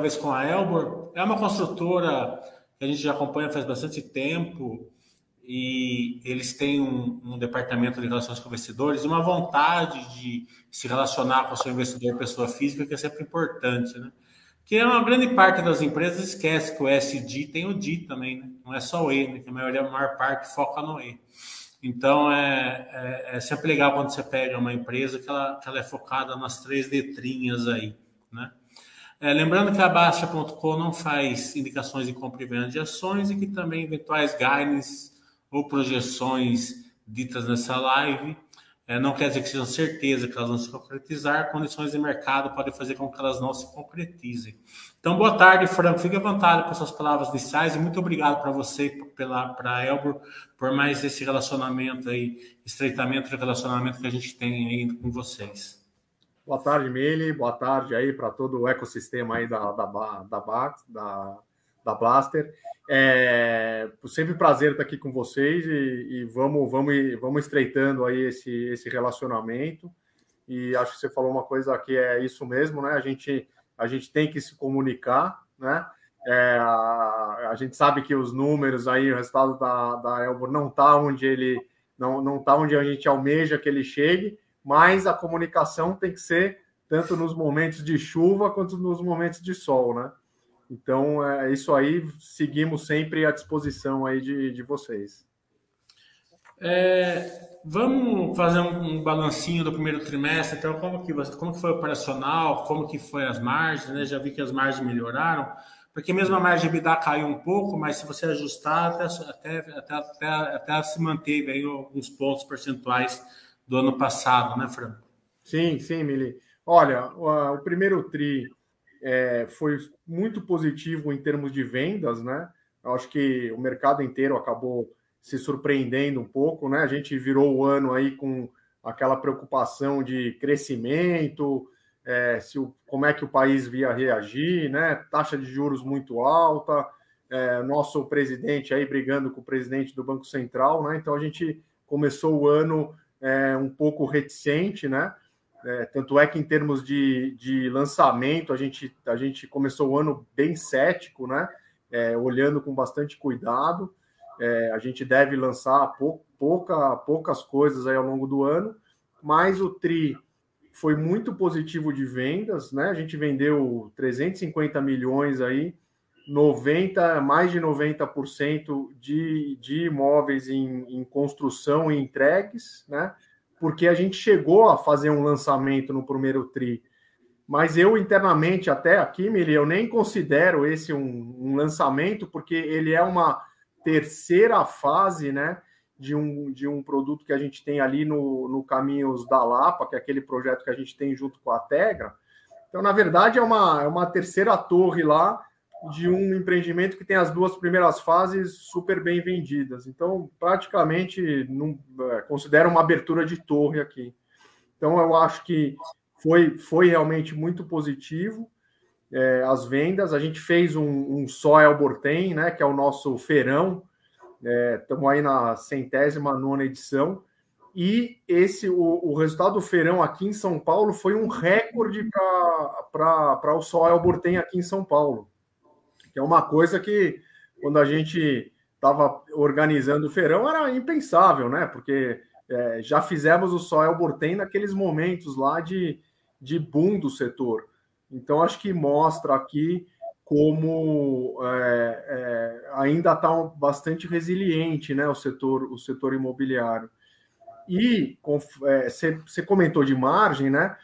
vez com a Elbor. É uma construtora que a gente já acompanha faz bastante tempo e eles têm um, um, departamento de relações com investidores e uma vontade de se relacionar com o seu investidor pessoa física que é sempre importante, né? Que é uma grande parte das empresas esquece que o SD tem o D também, né? Não é só o E, né? Que a maioria, a maior parte foca no E. Então é, é, é, sempre legal quando você pega uma empresa que ela, que ela é focada nas três letrinhas aí, né? É, lembrando que a Baixa.com não faz indicações de compra e venda de ações e que também eventuais guidance ou projeções ditas nessa live. É, não quer dizer que sejam certeza que elas vão se concretizar, condições de mercado podem fazer com que elas não se concretizem. Então, boa tarde, Franco. Fique à vontade com suas palavras iniciais e muito obrigado para você, para Elbor, por mais esse relacionamento aí, estreitamento de relacionamento que a gente tem aí com vocês. Boa tarde, Mili. Boa tarde aí para todo o ecossistema aí da, da, da, da, da, da Blaster. É sempre prazer estar aqui com vocês e, e, vamos, vamos, vamos estreitando aí esse, esse relacionamento. E acho que você falou uma coisa que é isso mesmo, né? A gente, a gente tem que se comunicar, né? É, a, a, gente sabe que os números aí, o resultado da, da Elbor não está onde ele não não está onde a gente almeja que ele chegue, mas a comunicação tem que ser tanto nos momentos de chuva quanto nos momentos de sol, né? Então, é isso aí, seguimos sempre à disposição aí de, de vocês. É, vamos fazer um, um, balancinho do primeiro trimestre, então como que, como que foi operacional, como que foi as margens, né? Já vi que as margens melhoraram, porque mesmo a margem de EBITDA caiu um pouco, mas se você ajustar, até, até, até, até, se manteve aí alguns pontos percentuais do ano passado, né, Franco? Sim, sim, Mili. Olha, o, o primeiro TRI é, foi muito positivo em termos de vendas, né? Eu acho que o mercado inteiro acabou se surpreendendo um pouco, né? A gente virou o ano aí com aquela preocupação de crescimento, é, se o, como é que o país via reagir, né? Taxa de juros muito alta, é, nosso presidente aí brigando com o presidente do Banco Central, né? Então a gente começou o ano é, um pouco reticente, né? É, tanto é que em termos de, de lançamento, a gente, a gente começou o ano bem cético, né? É, olhando com bastante cuidado. É, a gente deve lançar pou, pouca, poucas coisas aí ao longo do ano, mas o TRI foi muito positivo de vendas, né? A gente vendeu 350 milhões aí, 90, mais de 90% de, de imóveis em, em construção e entregues, né? porque a gente chegou a fazer um lançamento no primeiro TRI. Mas eu, internamente, até aqui, Mili, eu nem considero esse um, um, lançamento, porque ele é uma terceira fase, né? De um, de um produto que a gente tem ali no, no Caminhos da Lapa, que é aquele projeto que a gente tem junto com a Tegra. Então, na verdade, é uma, é uma terceira torre lá de um empreendimento que tem as duas primeiras fases super bem vendidas. Então, praticamente, não, é, considero uma abertura de torre aqui. Então, eu acho que foi, foi realmente muito positivo é, as vendas. A gente fez um, um Soil Bortem, né, que é o nosso feirão. Estamos é, aí na centésima nona edição. E esse o, o, resultado do feirão aqui em São Paulo foi um recorde para o Soil Bortem aqui em São Paulo que é uma coisa que, quando a gente estava organizando o feirão, era impensável, né? Porque é, já fizemos o Soel Bortem naqueles momentos lá de, de boom do setor. Então, acho que mostra aqui como é, é, ainda está bastante resiliente né, o, setor, o setor imobiliário. E você é, comentou de margem, né?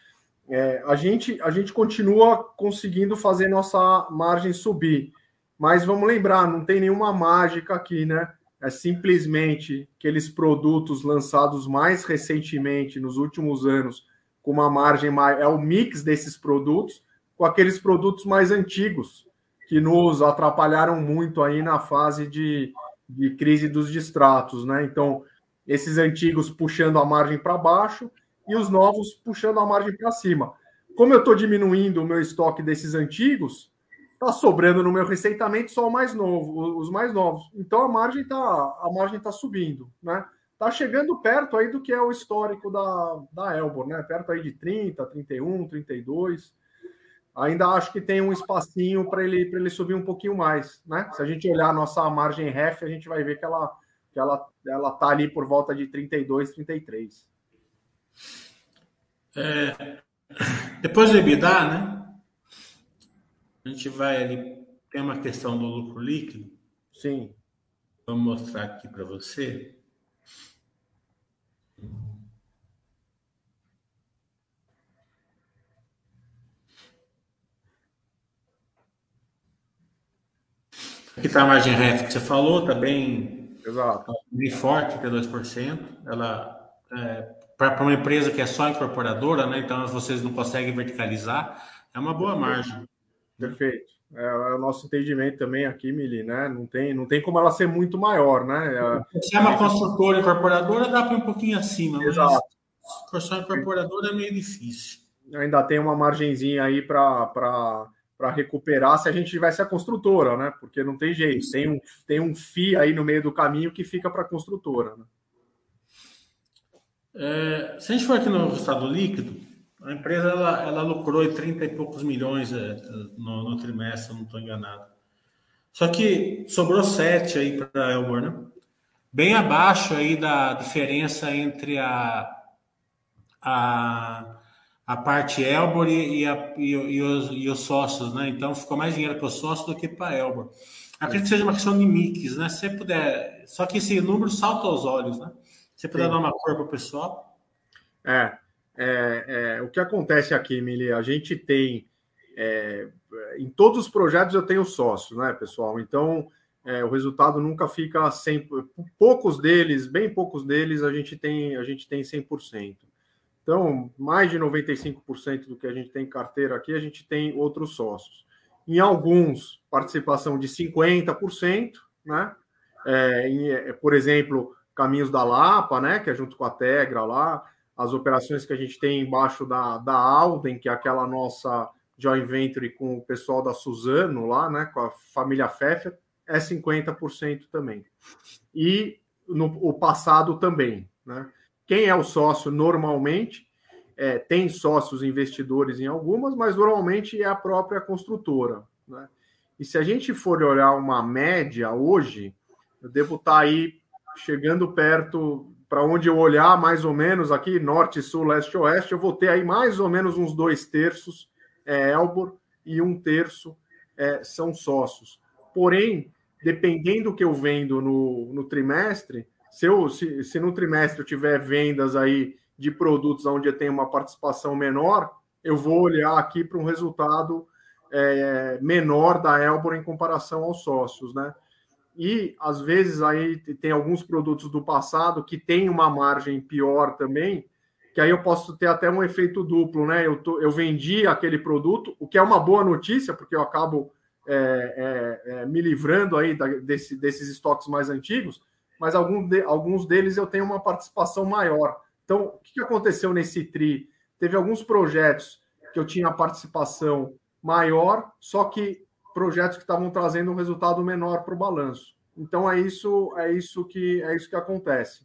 É, a, gente, a gente continua conseguindo fazer nossa margem subir. Mas vamos lembrar, não tem nenhuma mágica aqui, né? É simplesmente aqueles produtos lançados mais recentemente, nos últimos anos, com uma margem mais. É o mix desses produtos com aqueles produtos mais antigos, que nos atrapalharam muito aí na fase de, de crise dos distratos, né? Então, esses antigos puxando a margem para baixo e os novos puxando a margem para cima. Como eu estou diminuindo o meu estoque desses antigos, tá sobrando no meu receitamento só o mais novo, os mais novos. Então a margem tá a margem tá subindo, né? Tá chegando perto aí do que é o histórico da, da Elbor, né? Perto aí de 30, 31, 32. ainda acho que tem um espacinho para ele, ele subir um pouquinho mais. Né? Se a gente olhar a nossa margem ref, a gente vai ver que ela que ela ela está ali por volta de 32, 33. É, depois do EBITDA, né? A gente vai ali. Tem uma questão do lucro líquido. Sim. Vou mostrar aqui para você. Aqui está a margem ref que você falou, está bem, Exato. bem forte, que é 2%. Ela, é, para uma empresa que é só incorporadora, né, então vocês não conseguem verticalizar, é uma boa margem. Perfeito. É, é, o nosso entendimento também aqui, Mili, né? Não tem, não tem como ela ser muito maior, né? É, Se é uma construtora incorporadora, dá para um pouquinho acima, Exato. mas construção incorporadora é meio difícil. Ainda tem uma margenzinha aí para para recuperar se a gente tivesse a construtora, né? Porque não tem jeito, tem um, tem um FII aí no meio do caminho que fica para a construtora. Né? É, se a gente for aqui no resultado líquido, a empresa ela, ela lucrou em 30 e poucos milhões é, no, no trimestre, não estou enganado. Só que sobrou 7 aí para a Elbor, né? Bem abaixo aí da diferença entre a, a a parte Elbor e, a, e, e, os, e, os, sócios, né? Então ficou mais dinheiro para os sócios do que para a Elbor. Acredito que seja uma questão de mix, né? Se você puder. Só que esse número salta aos olhos, né? Se você puder Sim. dar uma cor para o pessoal. É, é, é, o que acontece aqui, Mili, a gente tem. É, em todos os projetos eu tenho sócios, né, pessoal? Então. É, o resultado nunca fica 100%. Poucos deles, bem poucos deles, a gente tem, a gente tem 100%. Então, mais de 95% do que a gente tem em carteira aqui, a gente tem outros sócios. Em alguns, participação de 50%, né? É, em, é, por exemplo, Caminhos da Lapa, né? Que é junto com a Tegra lá, as operações que a gente tem embaixo da, da Alden, que é aquela nossa joint venture com o pessoal da Suzano lá, né? Com a família Pfeffer, é 50% também. E no o passado também, né? Quem é o sócio normalmente é, tem sócios investidores em algumas, mas normalmente é a própria construtora. Né? E se a gente for olhar uma média hoje, eu devo estar tá aí chegando perto, para onde eu olhar mais ou menos aqui, norte, sul, leste, oeste, eu vou ter aí mais ou menos uns dois terços é Elbor e um terço é, são sócios. Porém, dependendo do que eu vendo no, no trimestre, se, eu, se, se no trimestre eu tiver vendas aí de produtos onde eu tenho uma participação menor, eu vou olhar aqui para um resultado é, menor da Elbor em comparação aos sócios, né? E às vezes aí tem alguns produtos do passado que tem uma margem pior também, que aí eu posso ter até um efeito duplo, né? Eu, tô, eu vendi aquele produto, o que é uma boa notícia, porque eu acabo é, é, é me livrando aí da, desse, desses estoques mais antigos, mas algum de, alguns deles eu tenho uma participação maior. Então, o que aconteceu nesse TRI? Teve alguns projetos que eu tinha participação maior, só que projetos que estavam trazendo um resultado menor para o balanço. Então é isso, é isso que é isso que acontece.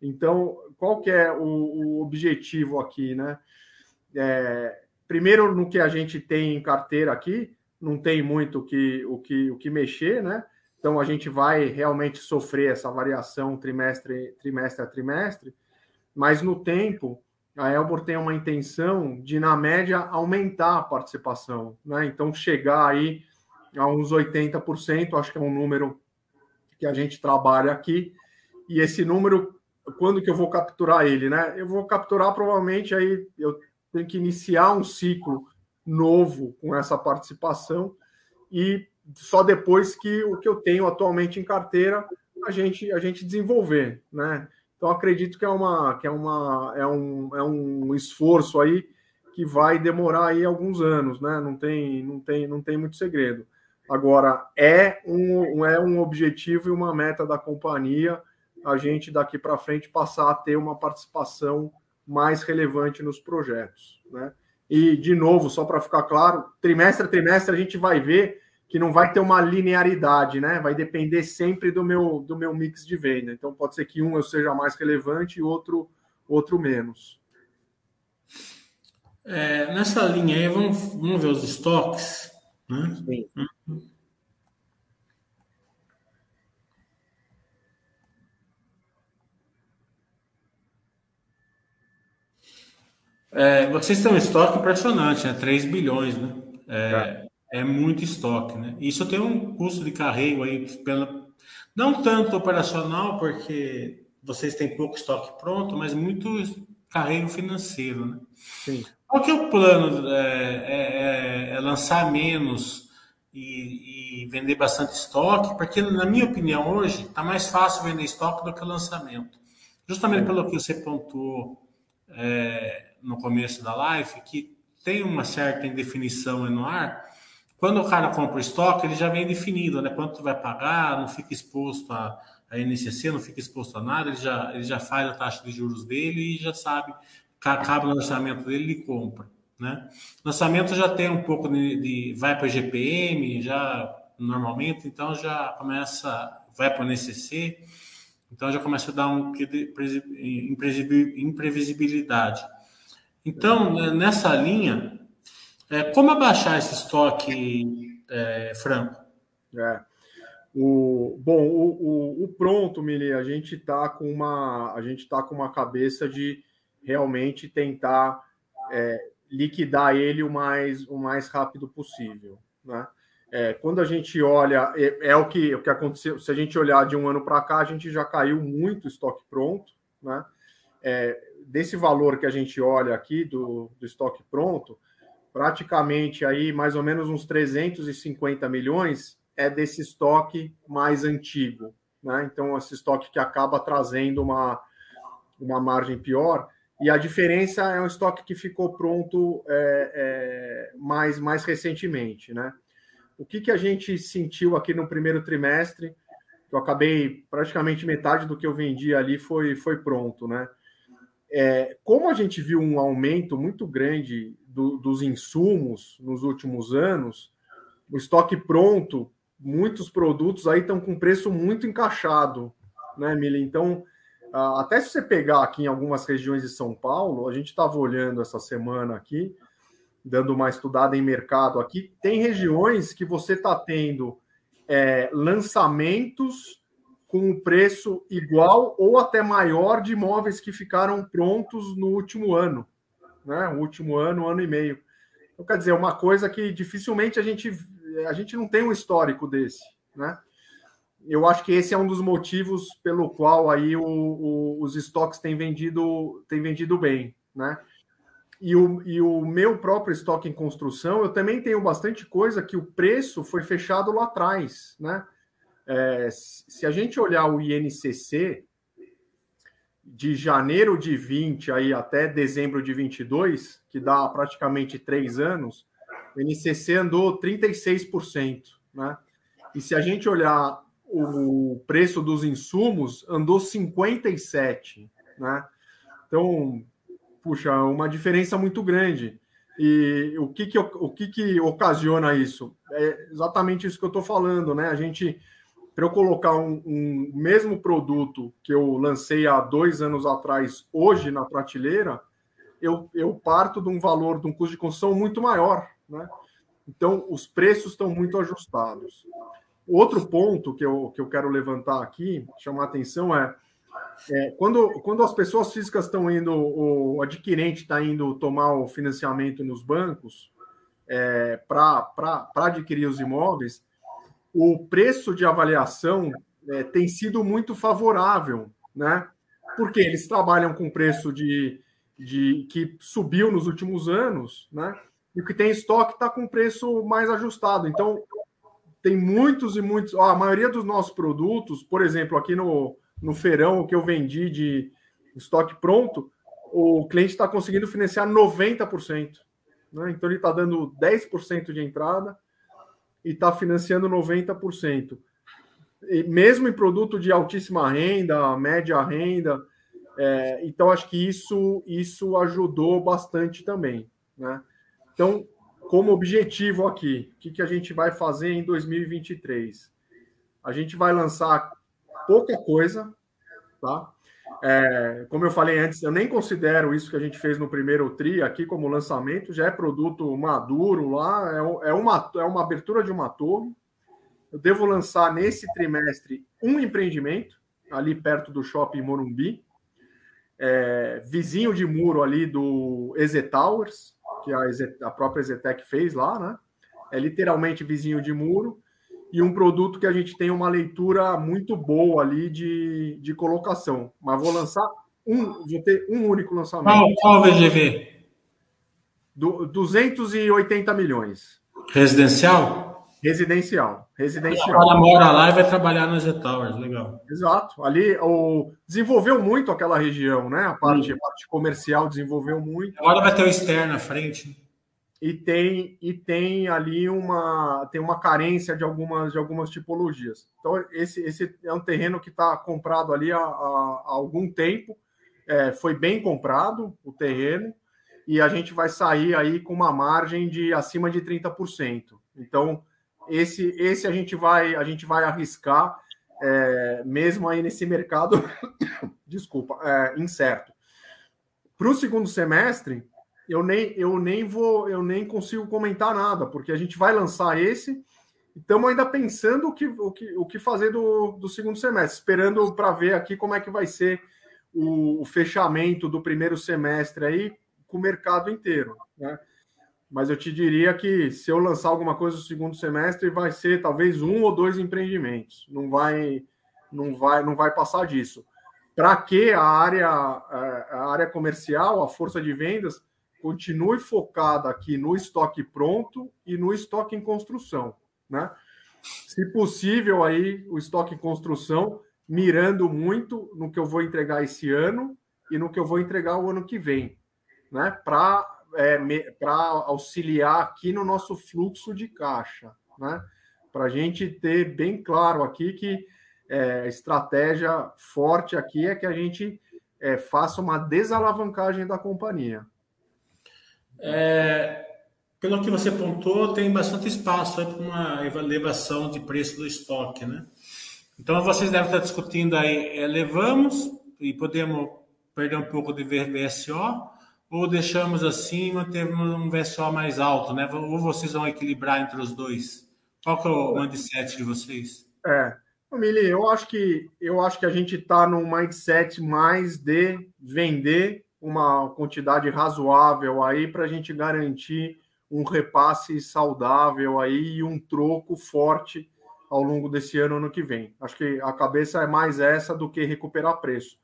Então, qual que é o, o objetivo aqui, né? É, primeiro, no que a gente tem em carteira aqui, não tem muito que, o, que, o que mexer, né? Então a gente vai realmente sofrer essa variação trimestre, trimestre a trimestre, mas no tempo a Elbor tem uma intenção de, na média, aumentar a participação, né? Então chegar aí a uns 80%, acho que é um número que a gente trabalha aqui, e esse número, quando que eu vou capturar ele, né? Eu vou capturar provavelmente aí, eu tenho que iniciar um ciclo novo com essa participação e só depois que o que eu tenho atualmente em carteira a gente a gente desenvolver, né? Então acredito que é uma que é uma é um, é um esforço aí que vai demorar aí alguns anos, né? Não tem não tem não tem muito segredo. Agora é um é um objetivo e uma meta da companhia a gente daqui para frente passar a ter uma participação mais relevante nos projetos, né? E de novo, só para ficar claro, trimestre a trimestre a gente vai ver que não vai ter uma linearidade, né? Vai depender sempre do meu, do meu mix de venda. Então pode ser que um eu seja mais relevante e outro outro menos. É, nessa linha aí, vamos, vamos ver os estoques. Né? Sim. É, vocês têm um estoque impressionante, né? 3 bilhões, né? É, é. é, muito estoque, né? Isso tem um custo de carrego aí, pela, não tanto operacional, porque vocês têm pouco estoque pronto, mas muito carrego financeiro, né? Sim. Qual que é o plano? É, é, é lançar menos e, e, vender bastante estoque? Porque, na minha opinião, hoje está mais fácil vender estoque do que lançamento. Justamente Sim. pelo que você pontuou é, no começo da live, que tem uma certa indefinição no ar. Quando o cara compra o estoque, ele já vem definido, né? Quanto vai pagar, não fica exposto a, a NCC, não fica exposto a nada, ele já, ele já faz a taxa de juros dele e já sabe acaba o lançamento dele, ele compra. Né? Lançamento já tem um pouco de, de vai para GPM, já normalmente, então já começa, vai para o NCC, então já começa a dar um de imprevisibilidade. Então, né, nessa linha, é, como abaixar esse estoque, é, Franco? É. O, bom, o, o, o pronto, Mili, a gente está com uma a gente tá com uma cabeça de realmente tentar é, liquidar ele o mais, o mais rápido possível. Né? É, quando a gente olha, é, é, o, que, o que aconteceu, se a gente olhar de um ano para cá, a gente já caiu muito o estoque pronto. Né? É, desse valor que a gente olha aqui do, do estoque pronto, praticamente aí mais ou menos uns 350 milhões é desse estoque mais antigo. Né? Então, esse estoque que acaba trazendo uma, uma margem pior. E a diferença é um estoque que ficou pronto é, é, mais, mais recentemente, né? O que, que a gente sentiu aqui no primeiro trimestre? Eu acabei praticamente metade do que eu vendi ali foi, foi pronto, né? É, como a gente viu um aumento muito grande do, dos insumos nos últimos anos, o estoque pronto, muitos produtos aí estão com preço muito encaixado, né, Mili? Então, até se você pegar aqui em algumas regiões de São Paulo, a gente estava olhando essa semana aqui, dando uma estudada em mercado aqui, tem regiões que você está tendo é, lançamentos com um preço igual ou até maior de imóveis que ficaram prontos no último ano, né? O último ano, ano e meio. Então, quer dizer, uma coisa que dificilmente a gente a gente não tem um histórico desse, né? Eu acho que esse é um dos motivos pelo qual aí o, o, os estoques têm vendido, têm vendido bem, né? E o, e o meu próprio estoque em construção, eu também tenho bastante coisa que o preço foi fechado lá atrás, né? É, se a gente olhar o INCC de janeiro de 20 aí até dezembro de 22, que dá praticamente três anos, o INCC andou 36%, né? E se a gente olhar o preço dos insumos andou 57, né? Então, puxa, uma diferença muito grande. E o que que, o que, que ocasiona isso? É exatamente isso que eu estou falando, né? A gente, para eu colocar um, um, mesmo produto que eu lancei há dois anos atrás, hoje na prateleira, eu, eu parto de um valor, de um custo de construção muito maior, né? Então, os preços estão muito ajustados. Outro ponto que eu, que eu quero levantar aqui, chamar a atenção, é, é quando, quando as pessoas físicas estão indo, o adquirente está indo tomar o financiamento nos bancos é, para adquirir os imóveis, o preço de avaliação é, tem sido muito favorável, né? Porque eles trabalham com preço de, de que subiu nos últimos anos, né? E o que tem estoque está com preço mais ajustado. Então, tem muitos e muitos. Ó, a maioria dos nossos produtos, por exemplo, aqui no, no feirão, o que eu vendi de estoque pronto, o cliente está conseguindo financiar 90%. Né? Então, ele está dando 10% de entrada e está financiando 90%. E mesmo em produto de altíssima renda, média renda. É, então, acho que isso, isso ajudou bastante também. Né? Então, como objetivo aqui, o que, que a gente vai fazer em 2023? A gente vai lançar pouca coisa, tá? É, como eu falei antes, eu nem considero isso que a gente fez no primeiro TRI aqui como lançamento, já é produto maduro lá, é, é, uma, é uma abertura de uma torre. Eu devo lançar nesse trimestre um empreendimento, ali perto do shopping Morumbi, é, vizinho de muro ali do EZ Towers, que a, a própria Ezetec fez lá, né? É literalmente vizinho de muro e um produto que a gente tem uma leitura muito boa ali de, de colocação. Mas vou lançar um, vou ter um único lançamento. Qual, qual VGV? Do, 280 milhões. Residencial? Residencial. Residencial. Ela mora lá e vai trabalhar nas Towers, legal. Exato. Ali o, desenvolveu muito aquela região, né? A parte, a parte comercial desenvolveu muito. Agora vai ter o externo à frente e tem e tem ali uma tem uma carência de algumas de algumas tipologias. Então esse, esse é um terreno que está comprado ali há, há, algum tempo, é, foi bem comprado o terreno e a gente vai sair aí com uma margem de acima de 30%. Então esse esse a gente vai a gente vai arriscar é, mesmo aí nesse mercado, desculpa, é, incerto. Para o segundo semestre, eu nem, eu nem vou, eu nem consigo comentar nada, porque a gente vai lançar esse estamos ainda pensando o que, o que, o que fazer do, do segundo semestre, esperando para ver aqui como é que vai ser o, o, fechamento do primeiro semestre aí com o mercado inteiro, né? Mas eu te diria que se eu lançar alguma coisa no segundo semestre, vai ser talvez um ou dois empreendimentos. Não vai, não vai, não vai passar disso. Para que a área, a área comercial, a força de vendas, continue focada aqui no estoque pronto e no estoque em construção, né? Se possível aí o estoque em construção mirando muito no que eu vou entregar esse ano e no que eu vou entregar o ano que vem, né? Para é, auxiliar aqui no nosso fluxo de caixa, né? Para a gente ter bem claro aqui que é, estratégia forte aqui é que a gente é, faça uma desalavancagem da companhia. É, pelo que você pontuou, tem bastante espaço para uma elevação de preço do estoque, né? Então vocês devem estar discutindo aí, é, levamos e podemos perder um pouco de VSO ou deixamos assim mantemos um VSO mais alto, né? Ou vocês vão equilibrar entre os dois? Qual que é o mindset de vocês? É, Mili, eu acho que eu acho que a gente está num mindset mais de vender uma quantidade razoável aí para a gente garantir um repasse saudável aí e um troco forte ao longo desse ano, ano que vem. Acho que a cabeça é mais essa do que recuperar preço.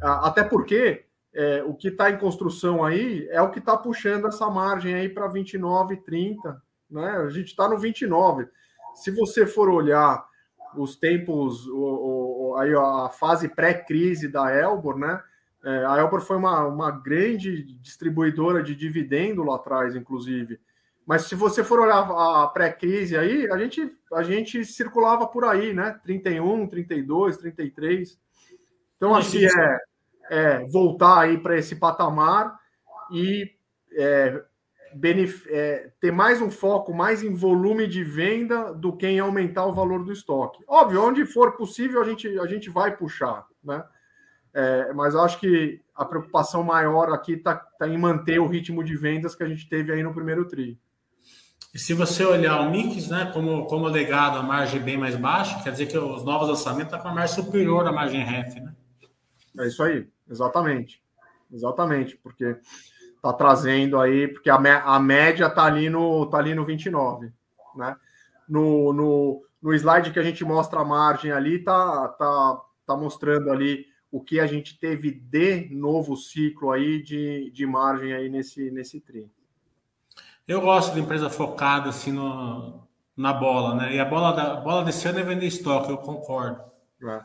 Até porque é, o que está em construção aí é o que está puxando essa margem aí para 29, 30. Né? A gente está no 29. Se você for olhar os tempos, o, o, aí a fase pré-crise da Elbor, né? É, a Elbor foi uma, uma grande distribuidora de dividendo lá atrás, inclusive. Mas se você for olhar a pré-crise aí, a gente, a gente circulava por aí, né? 31, 32, 33. Então, que é, é voltar aí para esse patamar e é, é, ter mais um foco mais em volume de venda do que em aumentar o valor do estoque. Óbvio, onde for possível, a gente, a gente vai puxar, né? É, mas acho que a preocupação maior aqui está tá em manter o ritmo de vendas que a gente teve aí no primeiro TRI. E se você olhar o mix, né, como, como legado, a margem bem mais baixa, quer dizer que os novos lançamentos estão tá com a margem superior à margem REF, né? É isso aí, exatamente. Exatamente, porque está trazendo aí, porque a, a média está ali, no, tá ali no 29, né? No, no, no slide que a gente mostra a margem ali, tá, tá, tá mostrando ali o que a gente teve de novo ciclo aí de, de margem aí nesse, nesse tri. Eu gosto de empresa focada assim no, na bola, né? E a bola, da, a bola desse ano é vender estoque, eu concordo. É.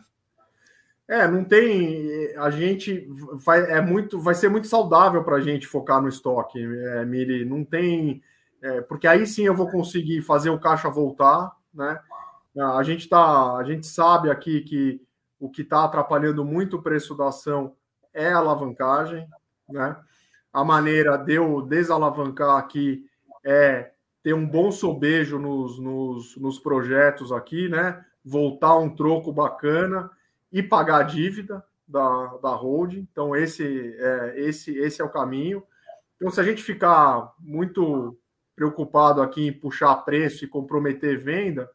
É, não tem. A gente vai, é muito, vai ser muito saudável para a gente focar no estoque, é, Miri. Não tem. É, porque aí sim eu vou conseguir fazer o caixa voltar, né? A gente tá, a gente sabe aqui que o que está atrapalhando muito o preço da ação é a alavancagem, né? A maneira de eu desalavancar aqui é ter um bom sobejo nos, nos, nos projetos aqui, né? Voltar um troco bacana e pagar a dívida, da, da holding. Então, esse é, esse, esse é o caminho. Então, se a gente ficar muito preocupado aqui em puxar preço e comprometer venda,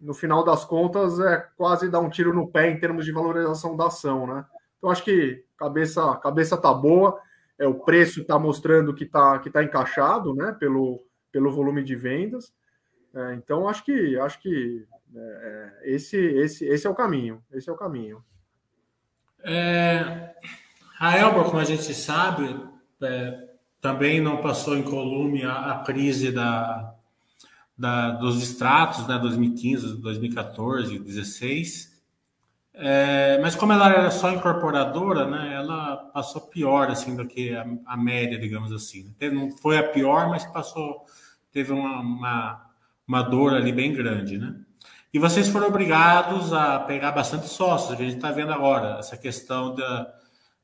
no final das contas é quase dar um tiro no pé em termos de valorização da ação, né? Então acho que cabeça cabeça tá boa, é o preço está mostrando que está que tá encaixado, né? Pelo, pelo volume de vendas. É, então acho que acho que é, é esse esse esse é o caminho, esse é o caminho. É, a Elba, como a gente sabe, é, também não passou em colume a, a crise da, da, dos extratos, né, 2015, 2014, 2016. É, mas como ela era só incorporadora, né, ela passou pior assim do que a, a média, digamos assim. Não foi a pior, mas passou, teve uma, uma, uma dor ali bem grande, né? E vocês foram obrigados a pegar bastante sócios, a gente está vendo agora essa questão da,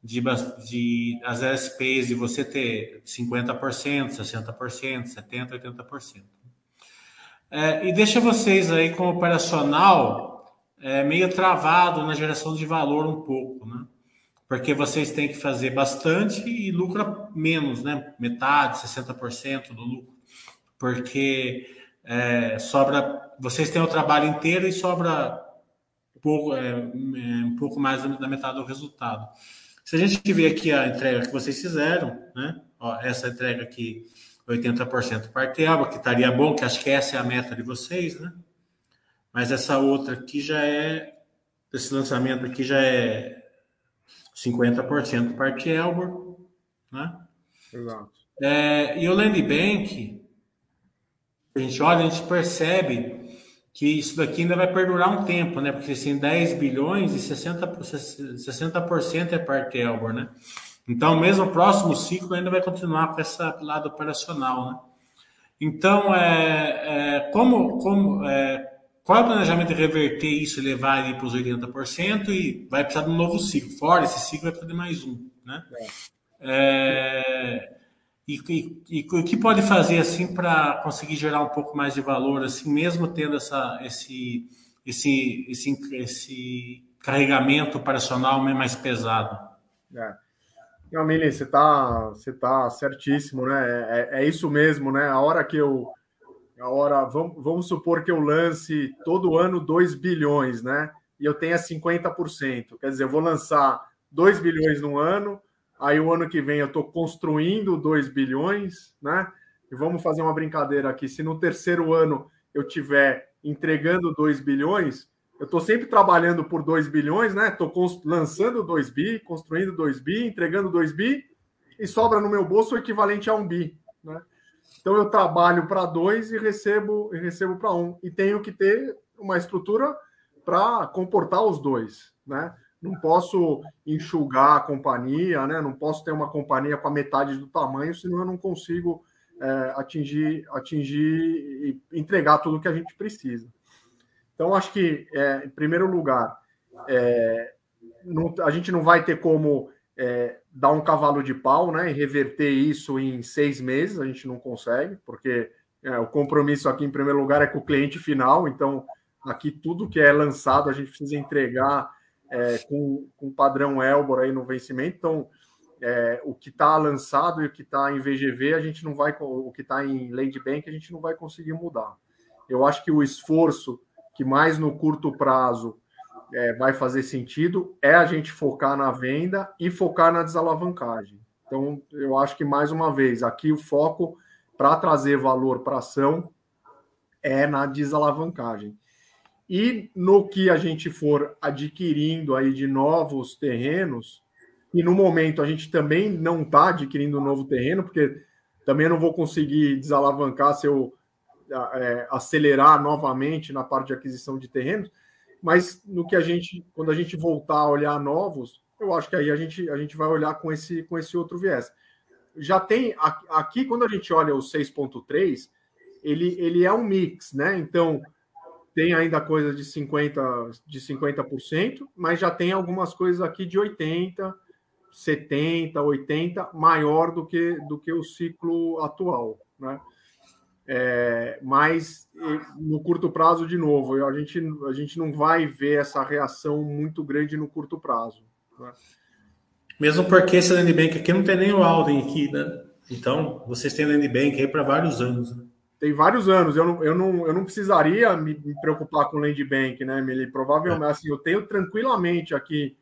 de, de as SPs de você ter 50%, 60%, 70%, 80%. É, e deixa vocês aí com o operacional é, meio travado na geração de valor um pouco, né? Porque vocês têm que fazer bastante e lucra menos, né? Metade, 60% do lucro. Porque é, sobra. Vocês têm o trabalho inteiro e sobra pouco, é, é um pouco mais da metade do resultado. Se a gente ver aqui a entrega que vocês fizeram, né? Ó, essa entrega aqui, 80% partelba, que estaria bom, que acho que essa é a meta de vocês, né? Mas essa outra aqui já é, esse lançamento aqui já é 50% parte Elbor, né? Exato. É, e o Land Bank, a gente olha, a gente percebe que isso daqui ainda vai perdurar um tempo, né? Porque assim, 10 bilhões e 60%, 60 é parte Elbor, né? Então, mesmo o próximo ciclo ainda vai continuar com esse lado operacional, né? Então, é, é como, como, é, qual é o planejamento de reverter isso e levar ele para os 80% e vai precisar de um novo ciclo? Fora esse ciclo, vai precisar de mais um, né? É, e, e, o que pode fazer assim para conseguir gerar um pouco mais de valor, assim, mesmo tendo essa, esse, esse, esse, esse carregamento operacional mais pesado? É. Não, Mili, você está você tá certíssimo, né? É, é, isso mesmo, né? A hora que eu. A hora, vamos, vamos supor que eu lance todo ano 2 bilhões, né? E eu tenha 50%. Quer dizer, eu vou lançar 2 bilhões no ano, Aí o ano que vem eu estou construindo 2 bilhões, né? E vamos fazer uma brincadeira aqui. Se no terceiro ano eu tiver entregando 2 bilhões, eu estou sempre trabalhando por 2 bilhões, né? Estou lançando 2 bi, construindo 2 bi, entregando 2 bi, e sobra no meu bolso o equivalente a 1 um bi, né? Então eu trabalho para 2 e recebo e recebo para 1. Um, e tenho que ter uma estrutura para comportar os dois, né? Não posso enxugar a companhia, né? não posso ter uma companhia com a metade do tamanho, senão eu não consigo é, atingir, atingir e entregar tudo que a gente precisa. Então, acho que, é, em primeiro lugar, é, não, a gente não vai ter como é, dar um cavalo de pau né, e reverter isso em seis meses, a gente não consegue, porque é, o compromisso aqui, em primeiro lugar, é com o cliente final, então aqui tudo que é lançado a gente precisa entregar é, com, com padrão Elbor aí no vencimento. Então, é, o que está lançado e o que está em VGV, a gente não vai, o que está em Land Bank, a gente não vai conseguir mudar. Eu acho que o esforço que mais no curto prazo é, vai fazer sentido é a gente focar na venda e focar na desalavancagem. Então, eu acho que mais uma vez, aqui o foco para trazer valor para a ação é na desalavancagem. E no que a gente for adquirindo aí de novos terrenos, e no momento a gente também não está adquirindo um novo terreno, porque também não vou conseguir desalavancar se eu é, acelerar novamente na parte de aquisição de terrenos, mas no que a gente, quando a gente voltar a olhar novos, eu acho que aí a gente, a gente vai olhar com esse, com esse outro viés. Já tem aqui, quando a gente olha o 6.3, ele, ele é um mix, né? Então, tem ainda coisa de 50%, de 50%, mas já tem algumas coisas aqui de 80%, 70%, 80%, maior do que, do que o ciclo atual. Né? É, mas no curto prazo, de novo, a gente, a gente não vai ver essa reação muito grande no curto prazo. Né? Mesmo porque esse land bank aqui não tem nem o Alden aqui, né? Então, vocês têm land bank aí para vários anos. Né? Tem vários anos. Eu não, eu não, eu não precisaria me, me preocupar com land bank, né, Emily? Provavelmente, é. assim, eu tenho tranquilamente aqui.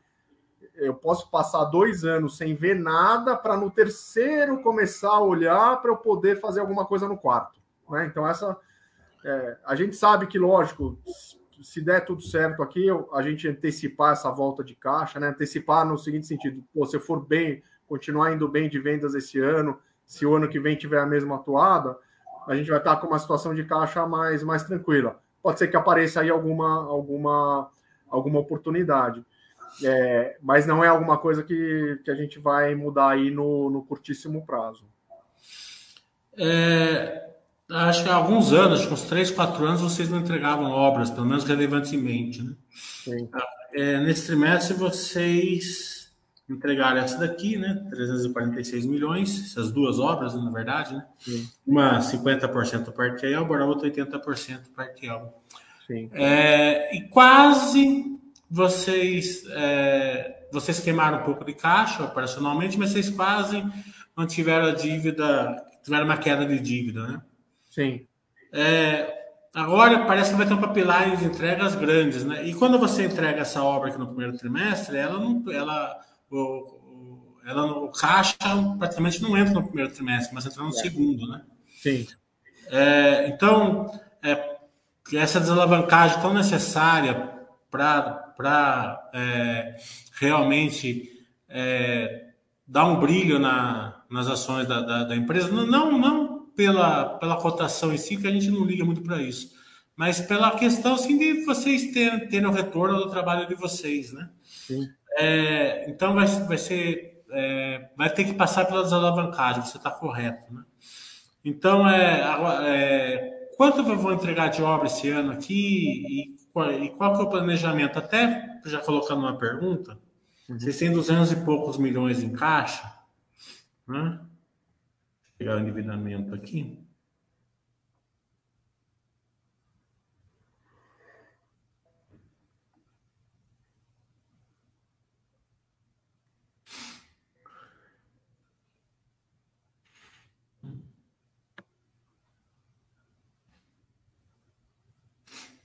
Eu posso passar dois anos sem ver nada para no terceiro começar a olhar para eu poder fazer alguma coisa no quarto. Né? Então, essa. É, a gente sabe que, lógico, se der tudo certo aqui, a gente antecipar essa volta de caixa, né? Antecipar no seguinte sentido: pô, se for bem, continuar indo bem de vendas esse ano, se o ano que vem tiver a mesma atuada, a gente vai estar com uma situação de caixa mais, mais tranquila. Pode ser que apareça aí alguma, alguma, alguma oportunidade. É, mas não é alguma coisa que, que a gente vai mudar aí no, no curtíssimo prazo. É, acho que há alguns anos, uns 3, 4 anos, vocês não entregavam obras, pelo menos relevantemente. Né? Sim. É, nesse trimestre, vocês entregaram essa daqui, né? 346 milhões, essas duas obras, na verdade, né? Sim. Uma 50% parte Elbor, a outra 80% parte Elbor. Sim. É, e quase vocês é, vocês queimaram um pouco de caixa operacionalmente, mas vocês quase mantiveram a dívida, tiveram uma queda de dívida, né? Sim. É, agora parece que vai ter um pipeline de entregas grandes, né? E quando você entrega essa obra aqui no primeiro trimestre, ela não, ela o, ela, o caixa praticamente não entra no primeiro trimestre, mas entra no é. segundo, né? Sim. É, então, é, essa desalavancagem tão necessária para é, realmente é, dar um brilho na, nas ações da, da, da, empresa, não, não pela, pela cotação em si, que a gente não liga muito para isso, mas pela questão assim, de vocês terem, terem o retorno do trabalho de vocês, né? Sim. É, então vai, vai ser. É, vai ter que passar pela desalavancagem, você está correto. Né? Então, é, é, quanto eu vou entregar de obra esse ano aqui e, e qual que é o planejamento? Até já colocando uma pergunta, uhum. vocês têm 200 e poucos milhões em caixa, né? Pegar o endividamento aqui.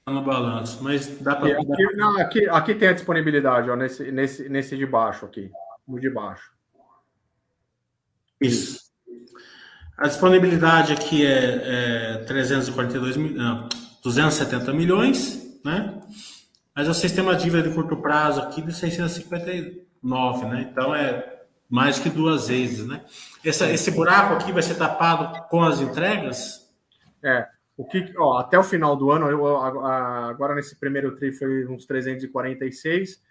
No balanço, mas dá para. Aqui, não, aqui, aqui tem a disponibilidade, ó, nesse, nesse, nesse de baixo aqui. No de baixo. Isso. A disponibilidade aqui é, é 342 não, 270 milhões, né? Mas vocês têm uma dívida de curto prazo aqui de 659, né? Então é mais que duas vezes, né? Essa, esse buraco aqui vai ser tapado com as entregas? É. O que, ó, até o final do ano, eu, agora nesse primeiro tri foi uns 346.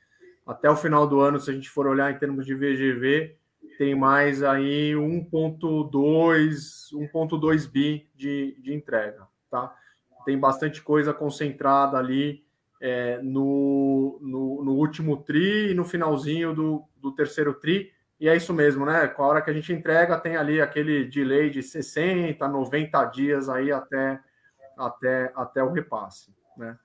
Até o final do ano, se a gente for olhar em termos de VGV, tem mais aí 1.2, 1.2 bi de, de entrega, tá? Tem bastante coisa concentrada ali é, no, no, no, último tri e no finalzinho do, do terceiro tri. E é isso mesmo, né? Com a hora que a gente entrega, tem ali aquele delay de 60, 90 dias aí até até, até o repasse. Né?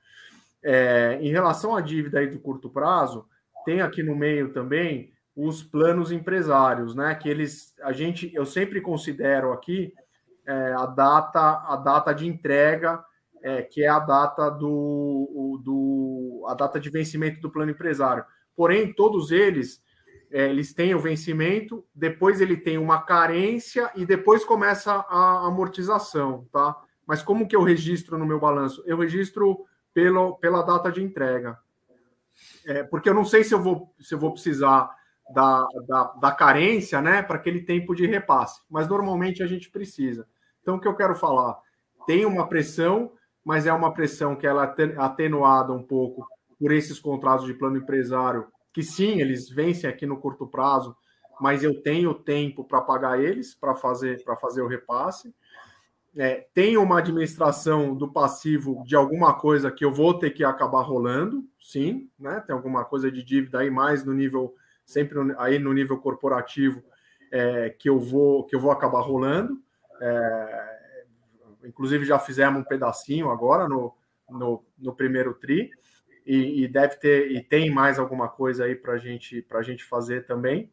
É, em relação à dívida aí do curto prazo, tem aqui no meio também os planos empresários, né? Que eles, a gente, eu sempre considero aqui é, a data, a data de entrega, é, que é a data do, do, a data de vencimento do plano empresário. Porém, todos eles, é, eles têm o vencimento, depois ele tem uma carência e depois começa a amortização, tá? Mas como que eu registro no meu balanço? Eu registro pelo, pela data de entrega. É, porque eu não sei se eu vou, se eu vou precisar da, da, da carência né, para aquele tempo de repasse. Mas normalmente a gente precisa. Então, o que eu quero falar? Tem uma pressão, mas é uma pressão que ela é atenuada um pouco por esses contratos de plano empresário, que sim, eles vencem aqui no curto prazo, mas eu tenho tempo para pagar eles, para fazer, fazer o repasse é, tem uma administração do passivo de alguma coisa que eu vou ter que acabar rolando, sim, né? Tem alguma coisa de dívida aí mais no nível, sempre aí no nível corporativo, é, que eu vou que eu vou acabar rolando. É, inclusive já fizemos um pedacinho agora no, no, no primeiro tri. e, e deve ter e tem mais alguma coisa aí para gente, a gente fazer também.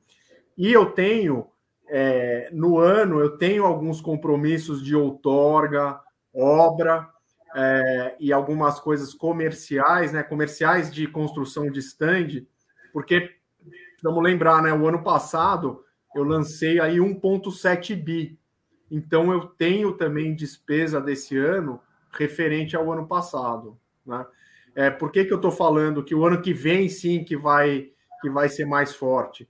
E eu tenho é, no ano eu tenho alguns compromissos de outorga, obra é, e algumas coisas comerciais, né? Comerciais de construção de stand, porque vamos lembrar, né? O ano passado eu lancei aí 1,7 bi. Então eu tenho também despesa desse ano referente ao ano passado, né? É, por que, que eu estou falando que o ano que vem sim que vai que vai ser mais forte?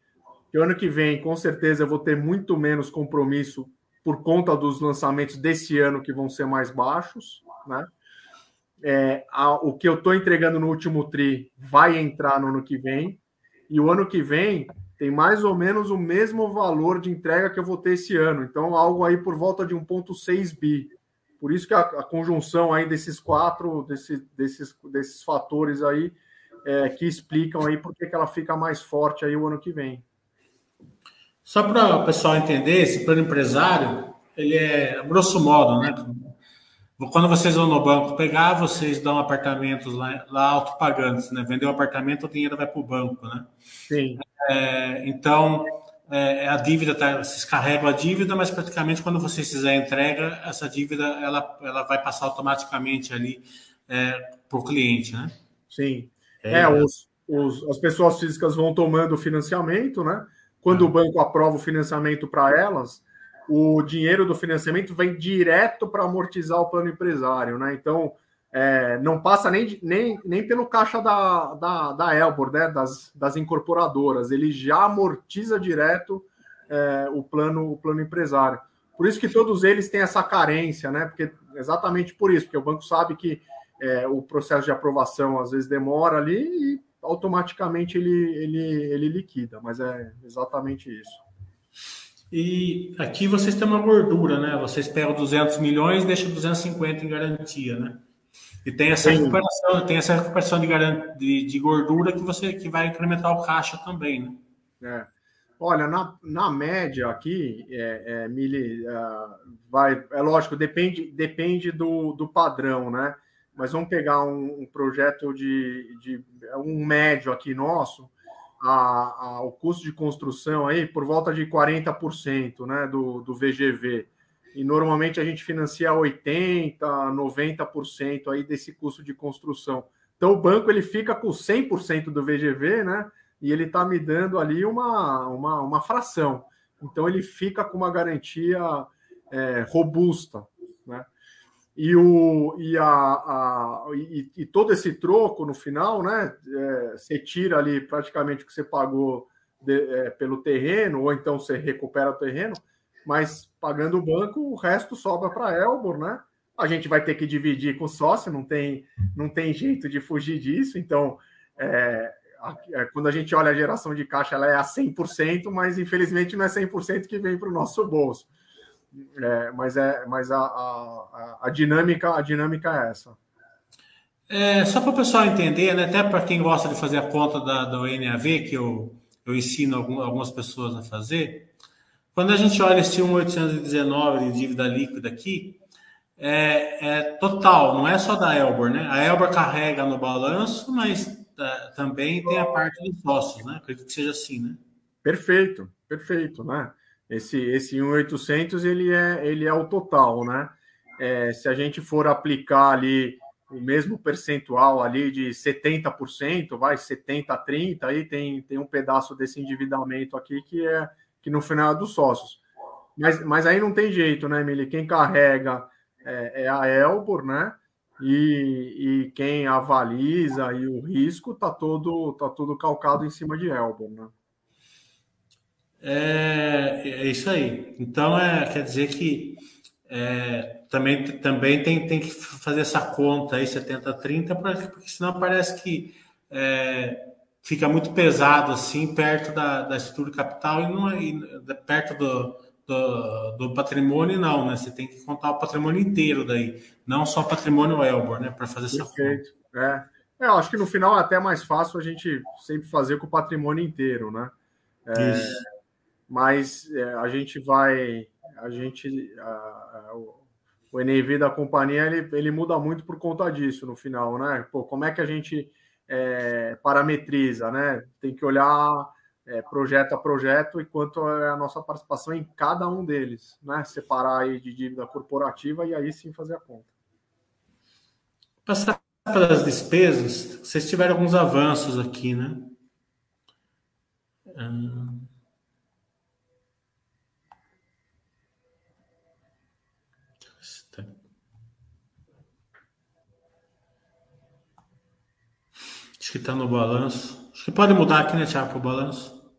Que ano que vem, com certeza, eu vou ter muito menos compromisso por conta dos lançamentos desse ano que vão ser mais baixos, né? É, a, o que eu estou entregando no último tri vai entrar no ano que vem, e o ano que vem tem mais ou menos o mesmo valor de entrega que eu vou ter esse ano. Então, algo aí por volta de 1,6 bi. Por isso que a, a, conjunção aí desses quatro, desse, desses, desses fatores aí, é, que explicam aí por que ela fica mais forte aí o ano que vem. Só para o pessoal entender, esse plano empresário, ele é, grosso modo, né? Quando vocês vão no banco pegar, vocês dão apartamentos lá, lá autopagantes, né? Vender o um apartamento, o dinheiro vai para o banco, né? Sim. É, então, é, a dívida, tá, vocês carregam a dívida, mas praticamente quando vocês fizerem a entrega, essa dívida ela, ela vai passar automaticamente ali é, para o cliente, né? Sim. É, é os, os, as pessoas físicas vão tomando o financiamento, né? Quando o banco aprova o financiamento para elas, o dinheiro do financiamento vem direto para amortizar o plano empresário, né? Então, é, não passa nem, nem, nem pelo caixa da, da, da Elbor, né? Das, das incorporadoras, ele já amortiza direto é, o, plano, o plano empresário. Por isso que todos eles têm essa carência, né? Porque exatamente por isso, porque o banco sabe que é, o processo de aprovação às vezes demora ali e automaticamente ele, ele, ele liquida, mas é exatamente isso. E aqui vocês têm uma gordura, né? Vocês pegam 200 milhões e deixam 250 em garantia, né? E tem essa recuperação, tem essa recuperação de, de, de, gordura que você que vai incrementar o caixa também, né? É. Olha, na, na média aqui, é, é, Mili, é, vai, é lógico, depende, depende do, do padrão, né? Mas vamos pegar um, um projeto de, de, um médio aqui nosso, a, a, o custo de construção aí por volta de 40% né, do, do VGV. E normalmente a gente financia 80%, 90% aí desse custo de construção. Então o banco ele fica com 100% do VGV, né? E ele está me dando ali uma, uma, uma fração. Então ele fica com uma garantia é, robusta? E, o, e, a, a e, e, todo esse troco no final, né? É, você tira ali praticamente o que você pagou de, é, pelo terreno, ou então você recupera o terreno, mas pagando o banco, o resto sobra para Elbor, né? A gente vai ter que dividir com o sócio, não tem, não tem jeito de fugir disso. Então, é, é, quando a gente olha a geração de caixa, ela é a 100%, mas infelizmente não é 100% que vem para o nosso bolso. É, mas é, mas a, a, a, dinâmica a dinâmica é essa. É, só para o pessoal entender, né, até para quem gosta de fazer a conta da, do NAV, que eu, eu ensino algumas pessoas a fazer, quando a gente olha esse 1,819 de dívida líquida aqui, é, é, total, não é só da Elbor, né? A Elbor carrega no balanço, mas é, também tem a parte dos sócios, né? Acredito que seja assim, né? Perfeito, perfeito, né? Esse, esse 1.800 ele é, ele é o total, né? É, se a gente for aplicar ali o mesmo percentual ali de 70%, vai 70 a 30, aí tem, tem um pedaço desse endividamento aqui que é que no final é dos sócios. Mas, mas aí não tem jeito, né, Emily? Quem carrega é, é a Elbor, né? E, e quem avaliza e o risco tá todo tá todo calcado em cima de Elbor, né? É, é isso aí. Então, é, quer dizer que é, também, também tem, tem que fazer essa conta aí, 70-30, porque senão parece que é, fica muito pesado assim, perto da, da estrutura capital e, não, é, e perto do, do, do, patrimônio, não, né? Você tem que contar o patrimônio inteiro daí, não só o patrimônio Elbor, né? Para fazer essa Perfeito. conta. É. é, eu acho que no final é até mais fácil a gente sempre fazer com o patrimônio inteiro, né? É, Isso mas é, a gente vai, a gente, a, a, o NAV da companhia ele, ele muda muito por conta disso no final, né? Pô, como é que a gente é, parametriza, né? Tem que olhar é, projeto a projeto e quanto é a nossa participação em cada um deles, né? Separar aí de dívida corporativa e aí sim fazer a conta. Passar para as despesas, vocês tiveram alguns avanços aqui, né? Hum... Acho que está no balanço. Acho que pode mudar aqui, né, Thiago, o balanço.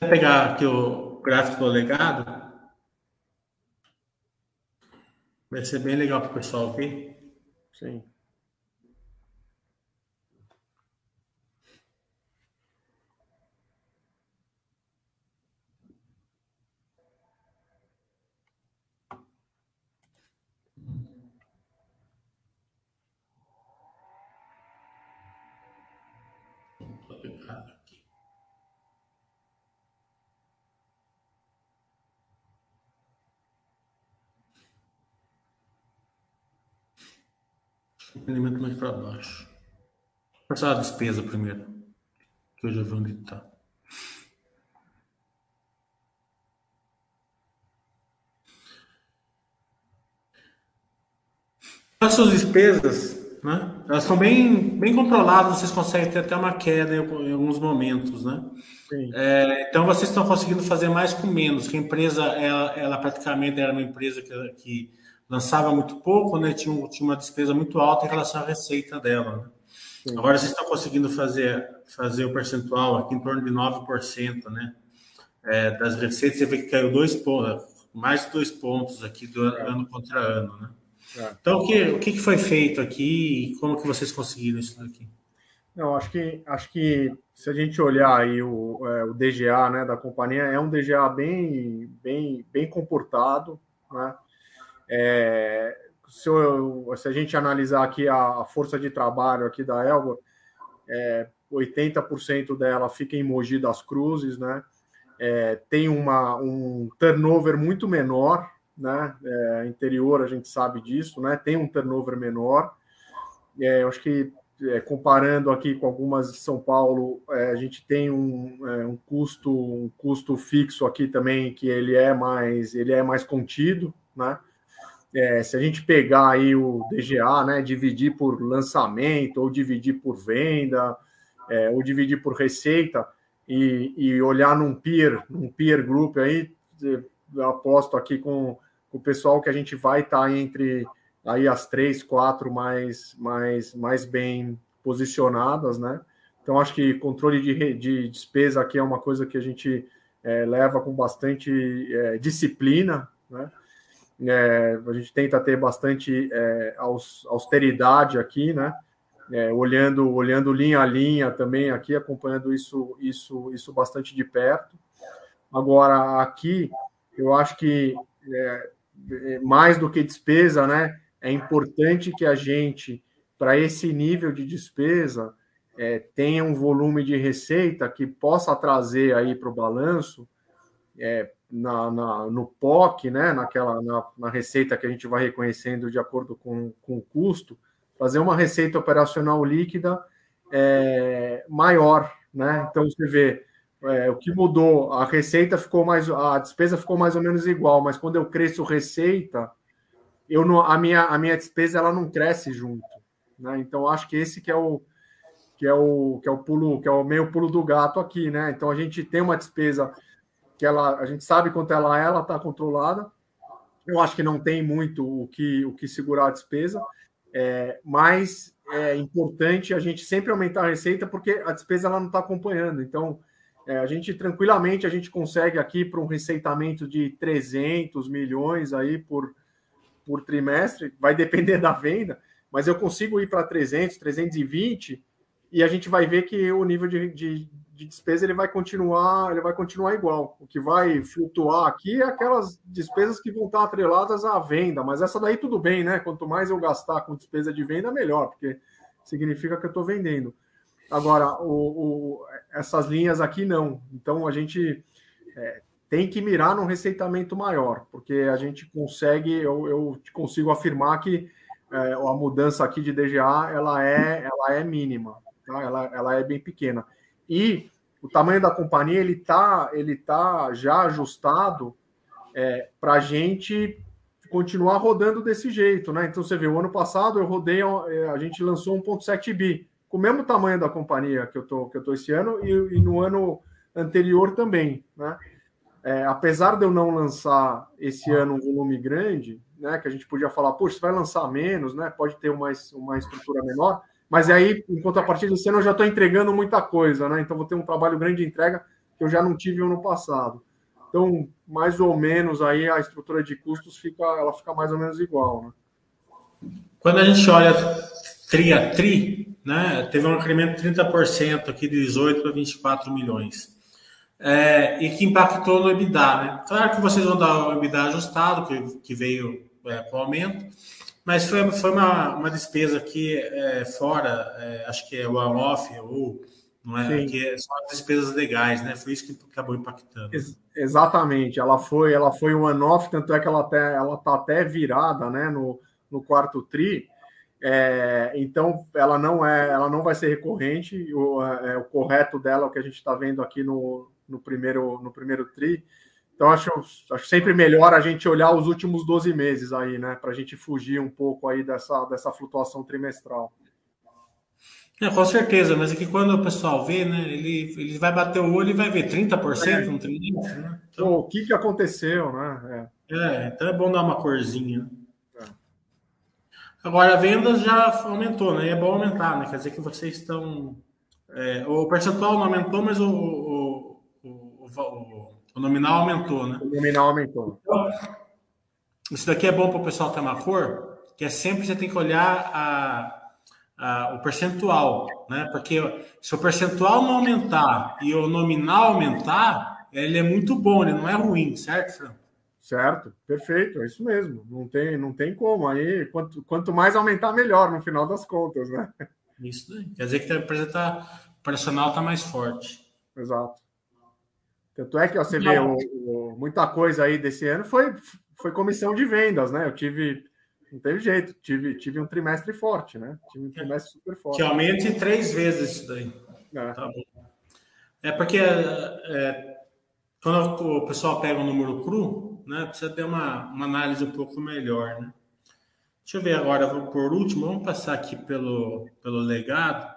Vou pegar aqui o gráfico do legado. Vai ser bem legal para o pessoal ver. Sim. Elemento mais para baixo. Vou passar a despesa primeiro. Que eu já vi onde está. As suas despesas, né? Elas são bem, bem controladas, vocês conseguem ter até uma queda em, alguns momentos, né? É, então vocês estão conseguindo fazer mais com menos. Que a empresa, ela, ela praticamente era uma empresa que, que lançava muito pouco, né? Tinha, tinha uma despesa muito alta em relação à receita dela. Né? Agora vocês estão conseguindo fazer, fazer o percentual aqui em torno de 9%, né? É, das receitas, você vê que caiu dois pontos, mais de dois pontos aqui do é. ano contra ano, né? É. Então, o que, o que foi feito aqui e como que vocês conseguiram isso daqui? Não, acho que, acho que se a gente olhar aí o, é, o DGA né, da companhia, é um DGA bem, bem, bem comportado, né? É, se, eu, se, a gente analisar aqui a, a, força de trabalho aqui da Elba, é, 80% dela fica em Mogi das Cruzes, né? É, tem uma, um turnover muito menor, né? É, interior a gente sabe disso, né? Tem um turnover menor. É, eu acho que é, comparando aqui com algumas de São Paulo, é, a gente tem um, é, um, custo um custo fixo aqui também que ele é mais ele é mais contido, né? É, se a gente pegar aí o DGA, né, dividir por lançamento, ou dividir por venda, é, ou dividir por receita, e, e, olhar num peer, num peer group aí, aposto aqui com, com o pessoal que a gente vai estar tá entre aí as três, quatro mais, mais, mais bem posicionadas, né? Então, acho que controle de, de despesa aqui é uma coisa que a gente é, leva com bastante é, disciplina, né? É, a gente tenta ter bastante é, austeridade aqui, né? É, olhando, olhando linha a linha também aqui, acompanhando isso, isso, isso bastante de perto. Agora, aqui, eu acho que é, é, mais do que despesa, né? É importante que a gente, para esse nível de despesa, é, tenha um volume de receita que possa trazer aí para o balanço na, na, no POC, né, naquela, na, na, receita que a gente vai reconhecendo de acordo com, com o custo, fazer uma receita operacional líquida é, maior. Né? Então, você vê, é, o que mudou, a receita ficou mais, a despesa ficou mais ou menos igual, mas quando eu cresço receita, eu não, a, minha, a minha despesa ela não cresce junto. Né? Então, acho que esse que é o que é o que é o pulo, que é o meio pulo do gato aqui, né? Então a gente tem uma despesa que ela, a gente sabe quanto ela é, ela está controlada. Eu acho que não tem muito o que, o que segurar a despesa, é, mas é importante a gente sempre aumentar a receita porque a despesa ela não está acompanhando. Então, é, a gente tranquilamente a gente consegue aqui para um receitamento de 300 milhões aí por, por trimestre, vai depender da venda, mas eu consigo ir para 300, 320 e a gente vai ver que o nível de, de, de despesa ele vai continuar, ele vai continuar igual. O que vai flutuar aqui é aquelas despesas que vão estar atreladas à venda, mas essa daí tudo bem, né? Quanto mais eu gastar com despesa de venda, melhor, porque significa que eu estou vendendo. Agora, o, o, essas linhas aqui não. Então, a gente é, tem que mirar num receitamento maior, porque a gente consegue, eu, eu consigo afirmar que é, a mudança aqui de DGA ela é, ela é mínima, tá? ela, ela é bem pequena. E o tamanho da companhia ele está ele tá já ajustado é, para a gente continuar rodando desse jeito, né? Então você vê, o ano passado eu rodei, é, a gente lançou 1.7 bi, com o mesmo tamanho da companhia que eu tô, que eu tô esse ano e, e no ano anterior também, né? É, apesar de eu não lançar esse ano um volume grande, né? Que a gente podia falar, poxa, você vai lançar menos, né? Pode ter uma, uma estrutura menor, mas aí, enquanto a partir desse ano eu já estou entregando muita coisa, né? Então vou ter um trabalho grande de entrega que eu já não tive ano passado. Então, mais ou menos aí a estrutura de custos fica, ela fica mais ou menos igual, né? Quando a gente olha tri a tri, né, teve um incremento de 30% aqui de 18 para 24 milhões. É, e que impactou no EBITDA, né? Claro que vocês vão dar o EBITDA ajustado, que, que veio é, com aumento, mas foi, foi uma, uma despesa aqui é, fora, é, acho que é o off ou não é? Que são as despesas legais, né? Foi isso que acabou impactando. Ex exatamente, ela foi, ela foi um one-off, tanto é que ela até ela tá até virada, né? No, no quarto tri. É, então ela não é, ela não vai ser recorrente. O, é, o correto dela, o que a gente está vendo aqui no, no primeiro no primeiro tri. Então acho, acho sempre melhor a gente olhar os últimos 12 meses aí, né? Para a gente fugir um pouco aí dessa, dessa flutuação trimestral. É, com certeza, mas é que quando o pessoal vê, né, ele, ele vai bater o olho e vai ver 30%, é. um trilhão, né? Então, o que, que aconteceu, né? É. é. então é bom dar uma corzinha. É. Agora, a vendas já aumentou, né? E é bom aumentar, né? Quer dizer que vocês estão. É, o percentual não aumentou, mas o, o, o, o, o nominal aumentou, né? O nominal aumentou. Então, isso daqui é bom para o pessoal ter uma cor, que é sempre você tem que olhar a o percentual, né? Porque se o percentual não aumentar e o nominal aumentar, ele é muito bom, ele não é ruim, certo, Franco? Certo, perfeito, é isso mesmo. Não tem, não tem como. Aí, quanto, quanto mais aumentar, melhor, no final das contas, né? Isso daí. Quer dizer que a empresa tá, o personal está mais forte. Exato. Tanto é que ó, você vê o, o, muita coisa aí desse ano foi, foi comissão de vendas, né? Eu tive não teve jeito. Tive, tive um trimestre forte, né? Tive um trimestre super forte. Que aumente três vezes isso daí. É, tá é porque é, quando o pessoal pega um número cru, né? Precisa ter uma, uma análise um pouco melhor, né? Deixa eu ver agora, por último, vamos passar aqui pelo, pelo legado.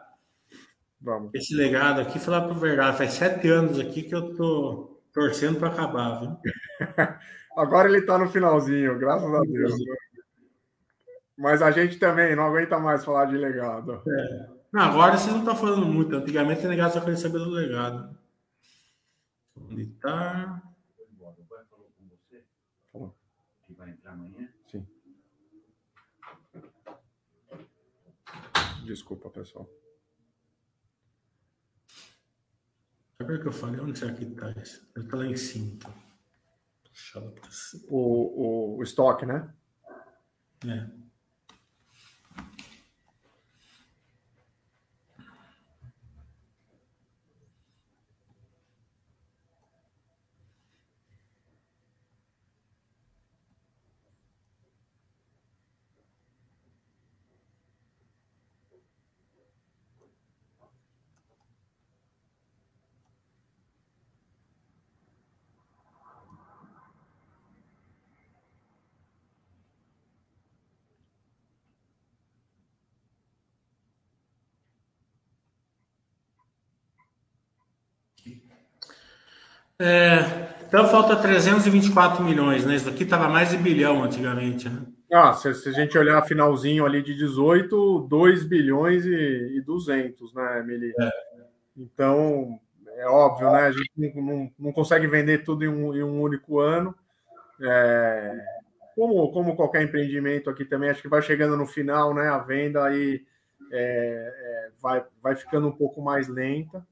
Vamos. Esse legado aqui, falar para verdade, faz sete anos aqui que eu tô torcendo para acabar, viu? Agora ele está no finalzinho, graças a Deus. Mas a gente também não aguenta mais falar de legado. É. Não, agora vocês não estão falando muito. Antigamente o negado só queria saber do legado. Onde está? falou com você? Que vai entrar amanhã? Sim. Desculpa, pessoal. Sabe o que eu falei? Onde será que está isso? Ele está lá em cima. Então. O, o, o estoque, né? É. É, então falta 324 milhões, né? Isso aqui estava mais de bilhão antigamente, né? Ah, se, se, a gente olhar finalzinho ali de 18, 2 bilhões e, e 200, né, Emily? É. Então, é óbvio, né? A gente não, não, não consegue vender tudo em um, em um único ano. É, como, como qualquer empreendimento aqui também, acho que vai chegando no final, né? A venda aí é, é vai, vai ficando um pouco mais lenta,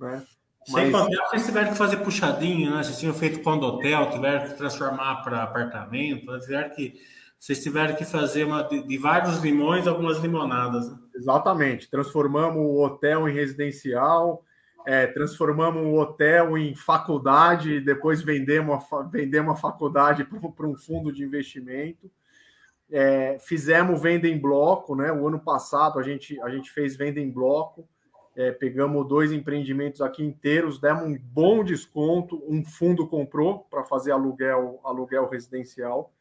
né? Sem Mas... contar vocês tiveram que fazer puxadinho, né? Vocês tinham feito hotel, tiveram que transformar para apartamento, né? tiveram que, vocês tiveram que fazer uma, de, de vários limões algumas limonadas. Né? Exatamente. Transformamos o hotel em residencial, é, transformamos o hotel em faculdade, depois vendemos a, vendemos a faculdade para um fundo de investimento. É, fizemos venda em bloco, né? O ano passado a gente, a gente fez venda em bloco. É, pegamos dois empreendimentos aqui inteiros, demos um bom desconto, um fundo comprou para fazer aluguel, aluguel residencial.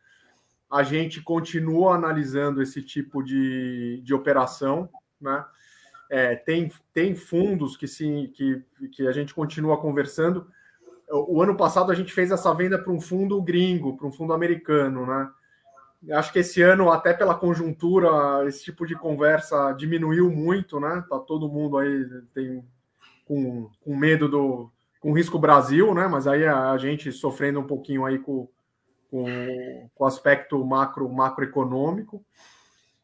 A gente continua analisando esse tipo de, de operação, né? É, tem, tem fundos que, se, que, que a gente continua conversando. O, ano passado a gente fez essa venda para um fundo gringo, para um fundo americano, né? Acho que esse ano, até pela conjuntura, esse tipo de conversa diminuiu muito, né? Tá todo mundo aí tem com, com medo do com risco Brasil, né? Mas aí a, a gente sofrendo um pouquinho aí com, com, com o aspecto macro macroeconômico.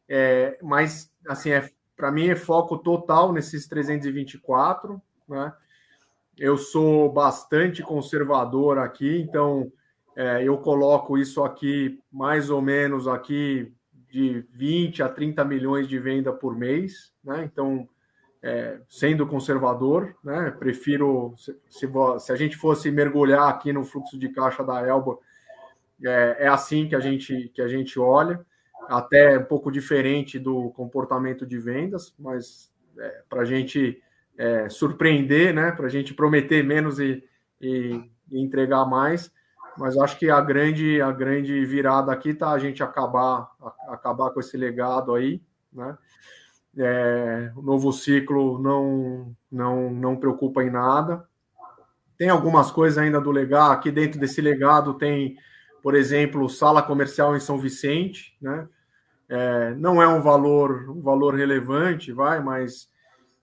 É, mas assim é para mim é foco total nesses 324, né? Eu sou bastante conservador aqui, então é, eu coloco isso aqui mais ou menos aqui de 20 a 30 milhões de venda por mês, né? Então, é, sendo conservador, né? Prefiro se, se, se, a gente fosse mergulhar aqui no fluxo de caixa da Elba, é, é assim que a gente que a gente olha até um pouco diferente do comportamento de vendas, mas é, para a gente é, surpreender, né? Para a gente prometer menos e, e, e, entregar mais. Mas acho que a grande a grande virada aqui tá a gente acabar a, acabar com esse legado aí, né? É, o novo ciclo não não não preocupa em nada. Tem algumas coisas ainda do legado aqui dentro desse legado tem por exemplo, sala comercial em São Vicente, né? É, não é um valor, um valor relevante, vai, mas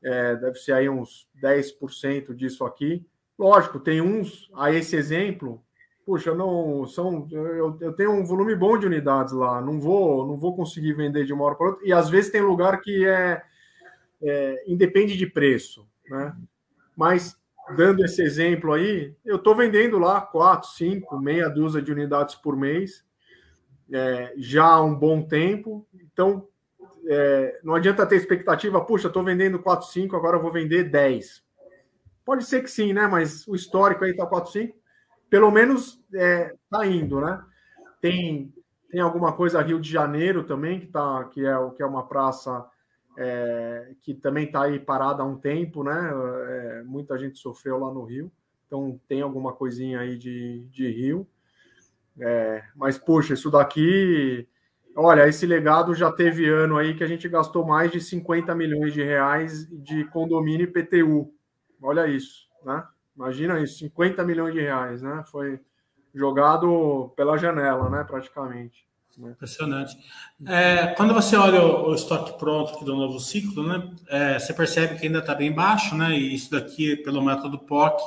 é, deve ser aí uns 10% disso aqui. Lógico, tem uns, a esse exemplo, puxa, não são, eu, eu tenho um volume bom de unidades lá, não vou, não vou conseguir vender de uma hora para outra. E às vezes tem lugar que é, é independe de preço, né? Mas dando esse exemplo aí, eu estou vendendo lá quatro, cinco, meia dúzia de unidades por mês, é, já há um bom tempo. Então, é, não adianta ter expectativa, puxa, estou vendendo 4, 5, agora vou vender 10. Pode ser que sim, né? Mas o histórico aí está 4, 5. Pelo menos está é, indo, né? Tem, tem alguma coisa Rio de Janeiro também, que, tá, que, é, que é uma praça é, que também está aí parada há um tempo, né? É, muita gente sofreu lá no Rio, então tem alguma coisinha aí de, de Rio. É, mas, poxa, isso daqui. Olha, esse legado já teve ano aí que a gente gastou mais de 50 milhões de reais de condomínio IPTU. Olha isso, né? Imagina isso, 50 milhões de reais, né? Foi jogado pela janela, né? Praticamente. Impressionante. É, quando você olha o, o, estoque pronto aqui do novo ciclo, né, é, você percebe que ainda está bem baixo, né? E isso daqui, pelo método POC,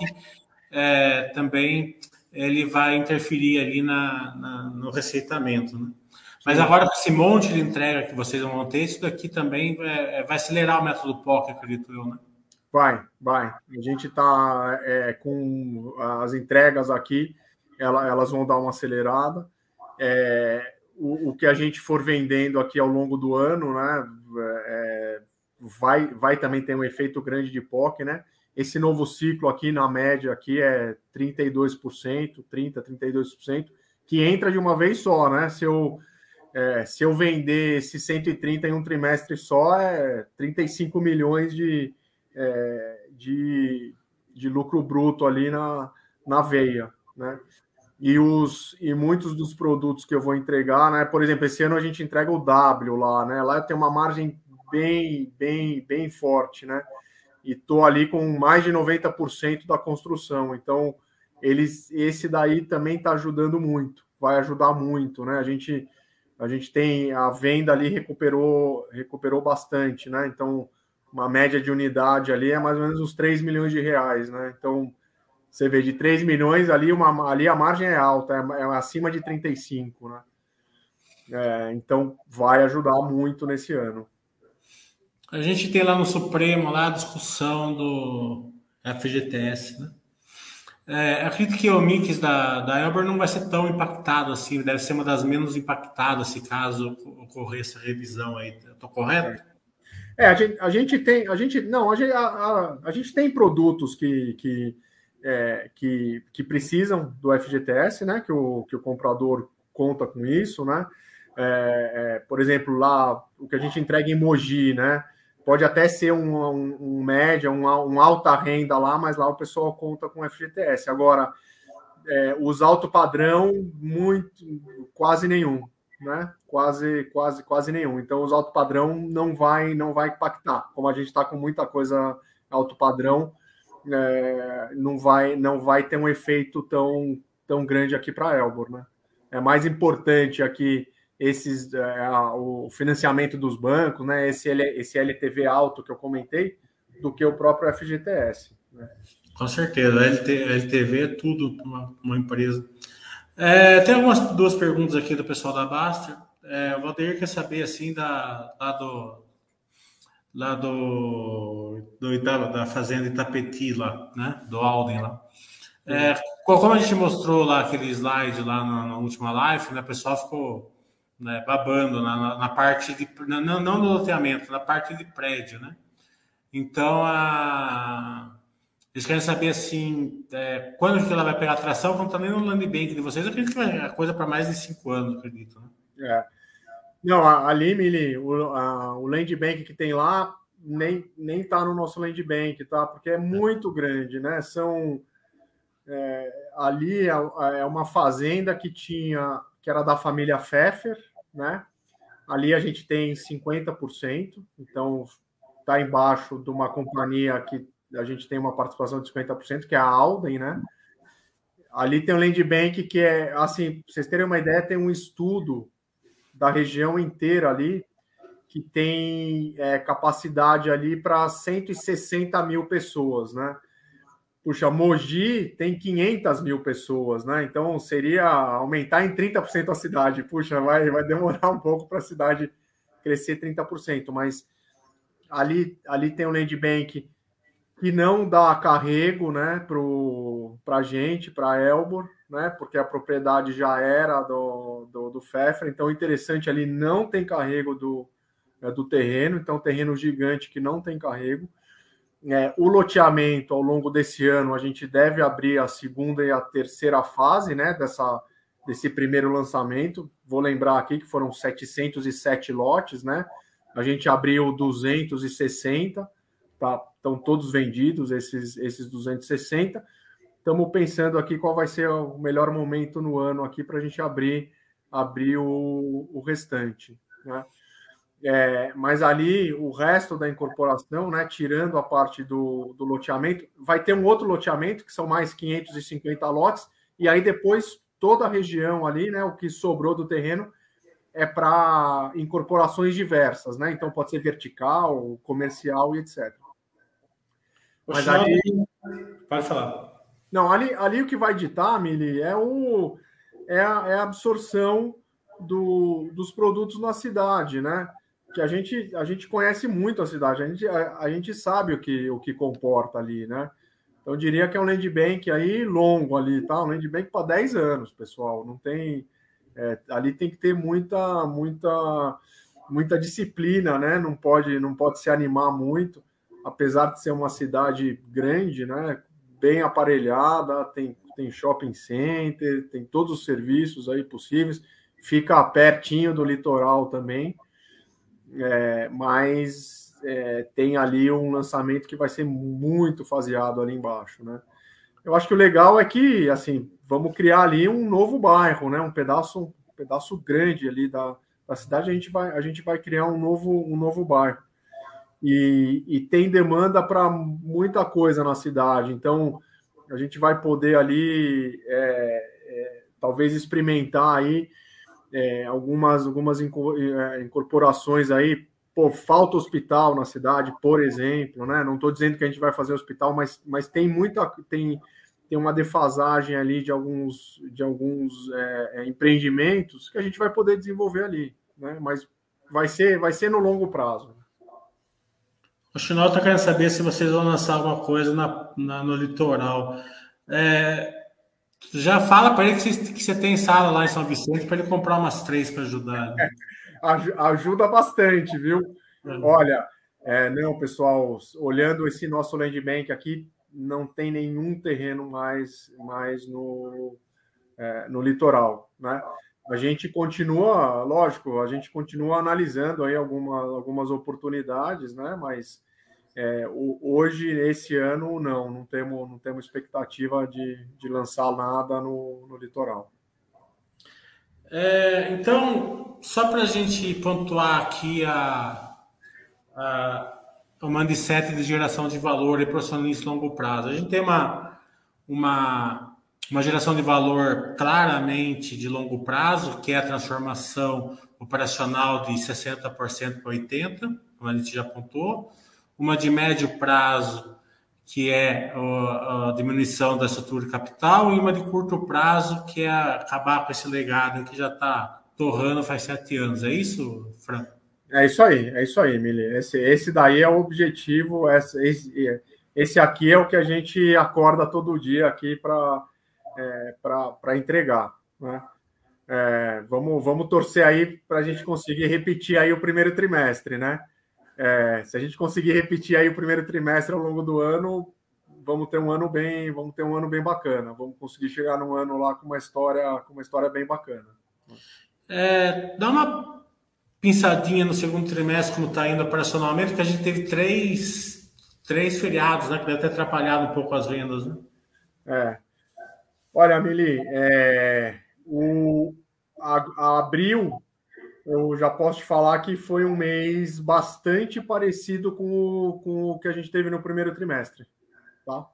é, também ele vai interferir ali na, na no receitamento, né? Mas agora com esse monte de entrega que vocês vão ter, isso daqui também vai, é, vai acelerar o método POC, acredito eu, né? Vai, vai. A gente está é, com as entregas aqui, ela, elas vão dar uma acelerada. É, o, o, que a gente for vendendo aqui ao longo do ano, né, é, vai, vai também ter um efeito grande de POC, né? Esse novo ciclo aqui, na média, aqui é 32%, 30%, 32%, que entra de uma vez só, né? Se eu, é, se eu vender esse 130 em um trimestre só, é 35 milhões de, é, de, de lucro bruto ali na, na veia, né? E, os, e muitos dos produtos que eu vou entregar, né? Por exemplo, esse ano a gente entrega o W lá, né? Lá tem uma margem bem, bem, bem forte, né? E tô ali com mais de 90% da construção. Então, eles, esse daí também está ajudando muito, vai ajudar muito, né? A gente, a gente tem a venda ali recuperou, recuperou bastante, né? Então, uma média de unidade ali é mais ou menos uns 3 milhões de reais, né? Então, você vê de 3 milhões ali, uma, ali a margem é alta, é, é acima de 35, né? É, então vai ajudar muito nesse ano. A gente tem lá no Supremo lá a discussão do FGTS, né? É, acredito que o mix da, da Elber não vai ser tão impactado assim, deve ser uma das menos impactadas se caso ocorrer essa revisão aí. Estou correto? É, a gente, a gente tem, a gente não, a gente, a, a, a gente tem produtos que, que, é, que, que precisam do FGTS, né? Que o, que o comprador conta com isso, né? É, é, por exemplo, lá o que a gente entrega em Mogi, né? Pode até ser um, um, um média, um, um, alta renda lá, mas lá o pessoal conta com FGTS. Agora, é, os alto padrão, muito, quase nenhum, né? Quase, quase, quase nenhum. Então, os alto padrão não vai, não vai impactar. Como a gente está com muita coisa alto padrão, é, não vai, não vai ter um efeito tão, tão grande aqui para Elbor, né? É mais importante aqui esses é, o financiamento dos bancos, né? Esse, esse LTV alto que eu comentei, do que o próprio FGTS. Né? Com certeza, LT, LTV é tudo para uma, uma, empresa. É, tem algumas duas perguntas aqui do pessoal da Baster. É, o Valdeir quer saber assim da, lá do lá do, do da fazenda Itapeti lá, né? Do Alden lá. É, como a gente mostrou lá aquele slide lá na, na última live, né? O pessoal ficou né, babando na, na, na, parte de não, não no loteamento, na parte de prédio, né? Então a eles querem saber assim é, quando que ela vai pegar atração, não está nem no land bank de vocês, eu acredito que é coisa para mais de cinco anos, acredito. Né? É. Não, ali, o, a, o land bank que tem lá nem nem está no nosso land bank, tá? Porque é muito grande, né? São é, ali é, é uma fazenda que tinha que era da família Pfeffer, né? Ali a gente tem 50%, então está embaixo de uma companhia que a gente tem uma participação de 50%, que é a Alden, né? Ali tem o Land Bank, que é, assim, pra vocês terem uma ideia, tem um estudo da região inteira ali, que tem é, capacidade ali para 160 mil pessoas, né? Puxa, Mogi tem 500 mil pessoas, né? Então seria aumentar em 30% a cidade. Puxa, vai, vai demorar um pouco para a cidade crescer 30%, mas ali, ali tem o Land Bank que não dá carrego né, para a gente, para Elbor, né, porque a propriedade já era do, do, do FEFRA, então interessante ali não tem carrego do, é, do terreno, então terreno gigante que não tem carrego. É, o loteamento ao longo desse ano a gente deve abrir a segunda e a terceira fase né, dessa, desse primeiro lançamento. Vou lembrar aqui que foram 707 lotes, né? A gente abriu 260 tá, estão todos vendidos, esses, esses 260. Estamos pensando aqui qual vai ser o melhor momento no ano aqui para a gente abrir, abrir o, o restante. Né? É, mas ali o resto da incorporação, né, tirando a parte do, do loteamento, vai ter um outro loteamento que são mais 550 lotes, e aí depois toda a região ali, né, o que sobrou do terreno, é para incorporações diversas, né? Então pode ser vertical, comercial e etc. Mas ali. Pode falar. Não, ali, ali o que vai ditar, Mili, é, o, é, a, é a absorção do, dos produtos na cidade, né? Que a gente, a gente conhece muito a cidade, a gente, a, a gente sabe o que, o que comporta ali, né? Então, eu diria que é um land bank aí longo ali, tá? Um land bank para 10 anos, pessoal. Não tem. É, ali tem que ter muita, muita, muita disciplina, né? Não pode, não pode se animar muito apesar de ser uma cidade grande, né, bem aparelhada, tem, tem shopping center, tem todos os serviços aí possíveis, fica pertinho do litoral também, é, mas é, tem ali um lançamento que vai ser muito faseado ali embaixo, né? Eu acho que o legal é que, assim, vamos criar ali um novo bairro, né? Um pedaço, um pedaço grande ali da, da cidade, a gente vai, a gente vai criar um novo, um novo bairro e, e tem demanda para muita coisa na cidade. Então, a gente vai poder ali, é, é, talvez experimentar aí é, algumas, algumas é, incorporações aí. Pô, falta hospital na cidade, por exemplo, né? Não estou dizendo que a gente vai fazer hospital, mas, mas tem muita tem, tem uma defasagem ali de alguns de alguns é, é, empreendimentos que a gente vai poder desenvolver ali, né? Mas vai ser vai ser no longo prazo. O Chinol está querendo saber se vocês vão lançar alguma coisa na, na no litoral. É, já fala para ele que você, que você, tem sala lá em São Vicente para ele comprar umas três para ajudar. Né? ajuda bastante, viu? É. Olha, É, não, pessoal, olhando esse nosso land bank aqui, não tem nenhum terreno mais, mais no, é, no litoral, né? A gente continua, lógico, a gente continua analisando aí alguma, algumas oportunidades, né? Mas é, hoje, esse ano, não, não temos, não temos expectativa de, de lançar nada no, no litoral. É, então, só para a gente pontuar aqui a, a, o mindset de geração de valor e profissionalismo a longo prazo. A gente tem uma, uma, uma geração de valor claramente de longo prazo, que é a transformação operacional de 60% para 80%, como a gente já apontou uma de médio prazo, que é a diminuição da estrutura de capital, e uma de curto prazo, que é acabar com esse legado que já está torrando faz sete anos. É isso, Fran? É isso aí, é isso aí, Mili. Esse, esse daí é o objetivo, esse, esse aqui é o que a gente acorda todo dia aqui para é, para entregar. Né? É, vamos, vamos torcer aí para a gente conseguir repetir aí o primeiro trimestre, né? É, se a gente conseguir repetir aí o primeiro trimestre ao longo do ano, vamos ter um ano bem, vamos ter um ano bem bacana. Vamos conseguir chegar num ano lá com uma história, com uma história bem bacana. É, dá uma pinçadinha no segundo trimestre como está indo operacionalmente, que a gente teve três, três feriados, né? Que deve ter atrapalhado um pouco as vendas, né? É. Olha, Mili, é, o, a, a abril eu já posso te falar que foi um mês bastante parecido com o, com o que a gente teve no primeiro trimestre, tá?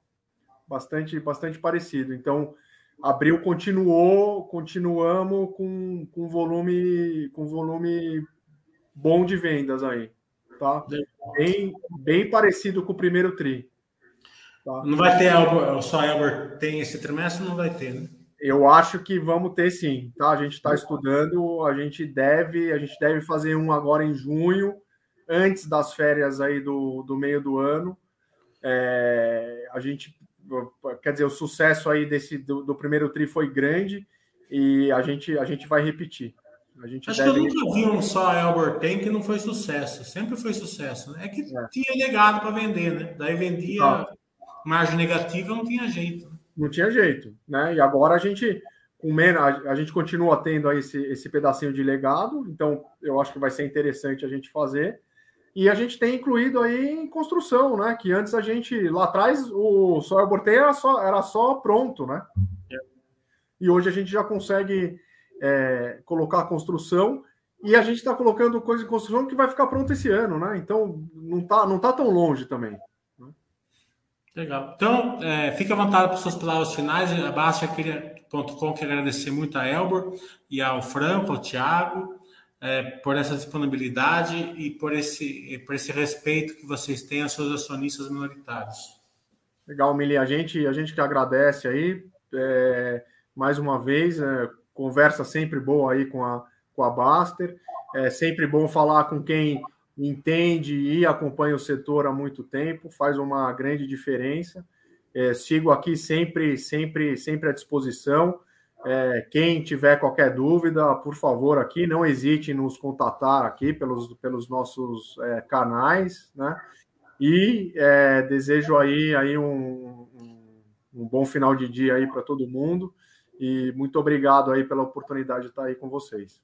Bastante, bastante parecido. Então, abril continuou, continuamos com, com volume, com volume bom de vendas aí, tá? Bem, bem parecido com o primeiro tri. Tá? Não vai ter algo, só Albert tem esse trimestre, não vai ter, né? Eu acho que vamos ter sim, tá? A gente está estudando, a gente deve, a gente deve fazer um agora em junho, antes das férias aí do, do meio do ano. É, a gente, quer dizer, o sucesso aí desse do, do, primeiro tri foi grande e a gente a gente vai repetir. A gente Acho deve... que eu nunca vi um só Albert Ten que não foi sucesso, sempre foi sucesso. Né? É que é. tinha legado para vender, né? Daí vendia ah. Margem negativa, não tinha jeito não tinha jeito, né? E agora a gente com menos, a, gente continua tendo aí esse, esse pedacinho de legado, então eu acho que vai ser interessante a gente fazer. E a gente tem incluído aí em construção, né? Que antes a gente, lá atrás, o Soil Bortei era só, era só pronto, né? E hoje a gente já consegue é, colocar a construção e a gente está colocando coisa em construção que vai ficar pronto esse ano, né? Então não tá, não tá tão longe também. Legal. Então, é, fique à vontade para suas palavras finais. A Baixa.com quer agradecer muito a Elbor e ao Franco, ao Thiago, é, por essa disponibilidade e por esse, por esse respeito que vocês têm aos seus acionistas minoritários. Legal, Mili. A gente, a gente que agradece aí, é, mais uma vez, é, conversa sempre boa aí com a, com a Baster. É sempre bom falar com quem entende e acompanha o setor há muito tempo, faz uma grande diferença. É, sigo aqui sempre, sempre, sempre à disposição. É, quem tiver qualquer dúvida, por favor, aqui não hesite em nos contatar aqui pelos, pelos nossos é, canais, né? E é, desejo aí, aí um, um, bom final de dia aí para todo mundo e muito obrigado aí pela oportunidade de estar aí com vocês.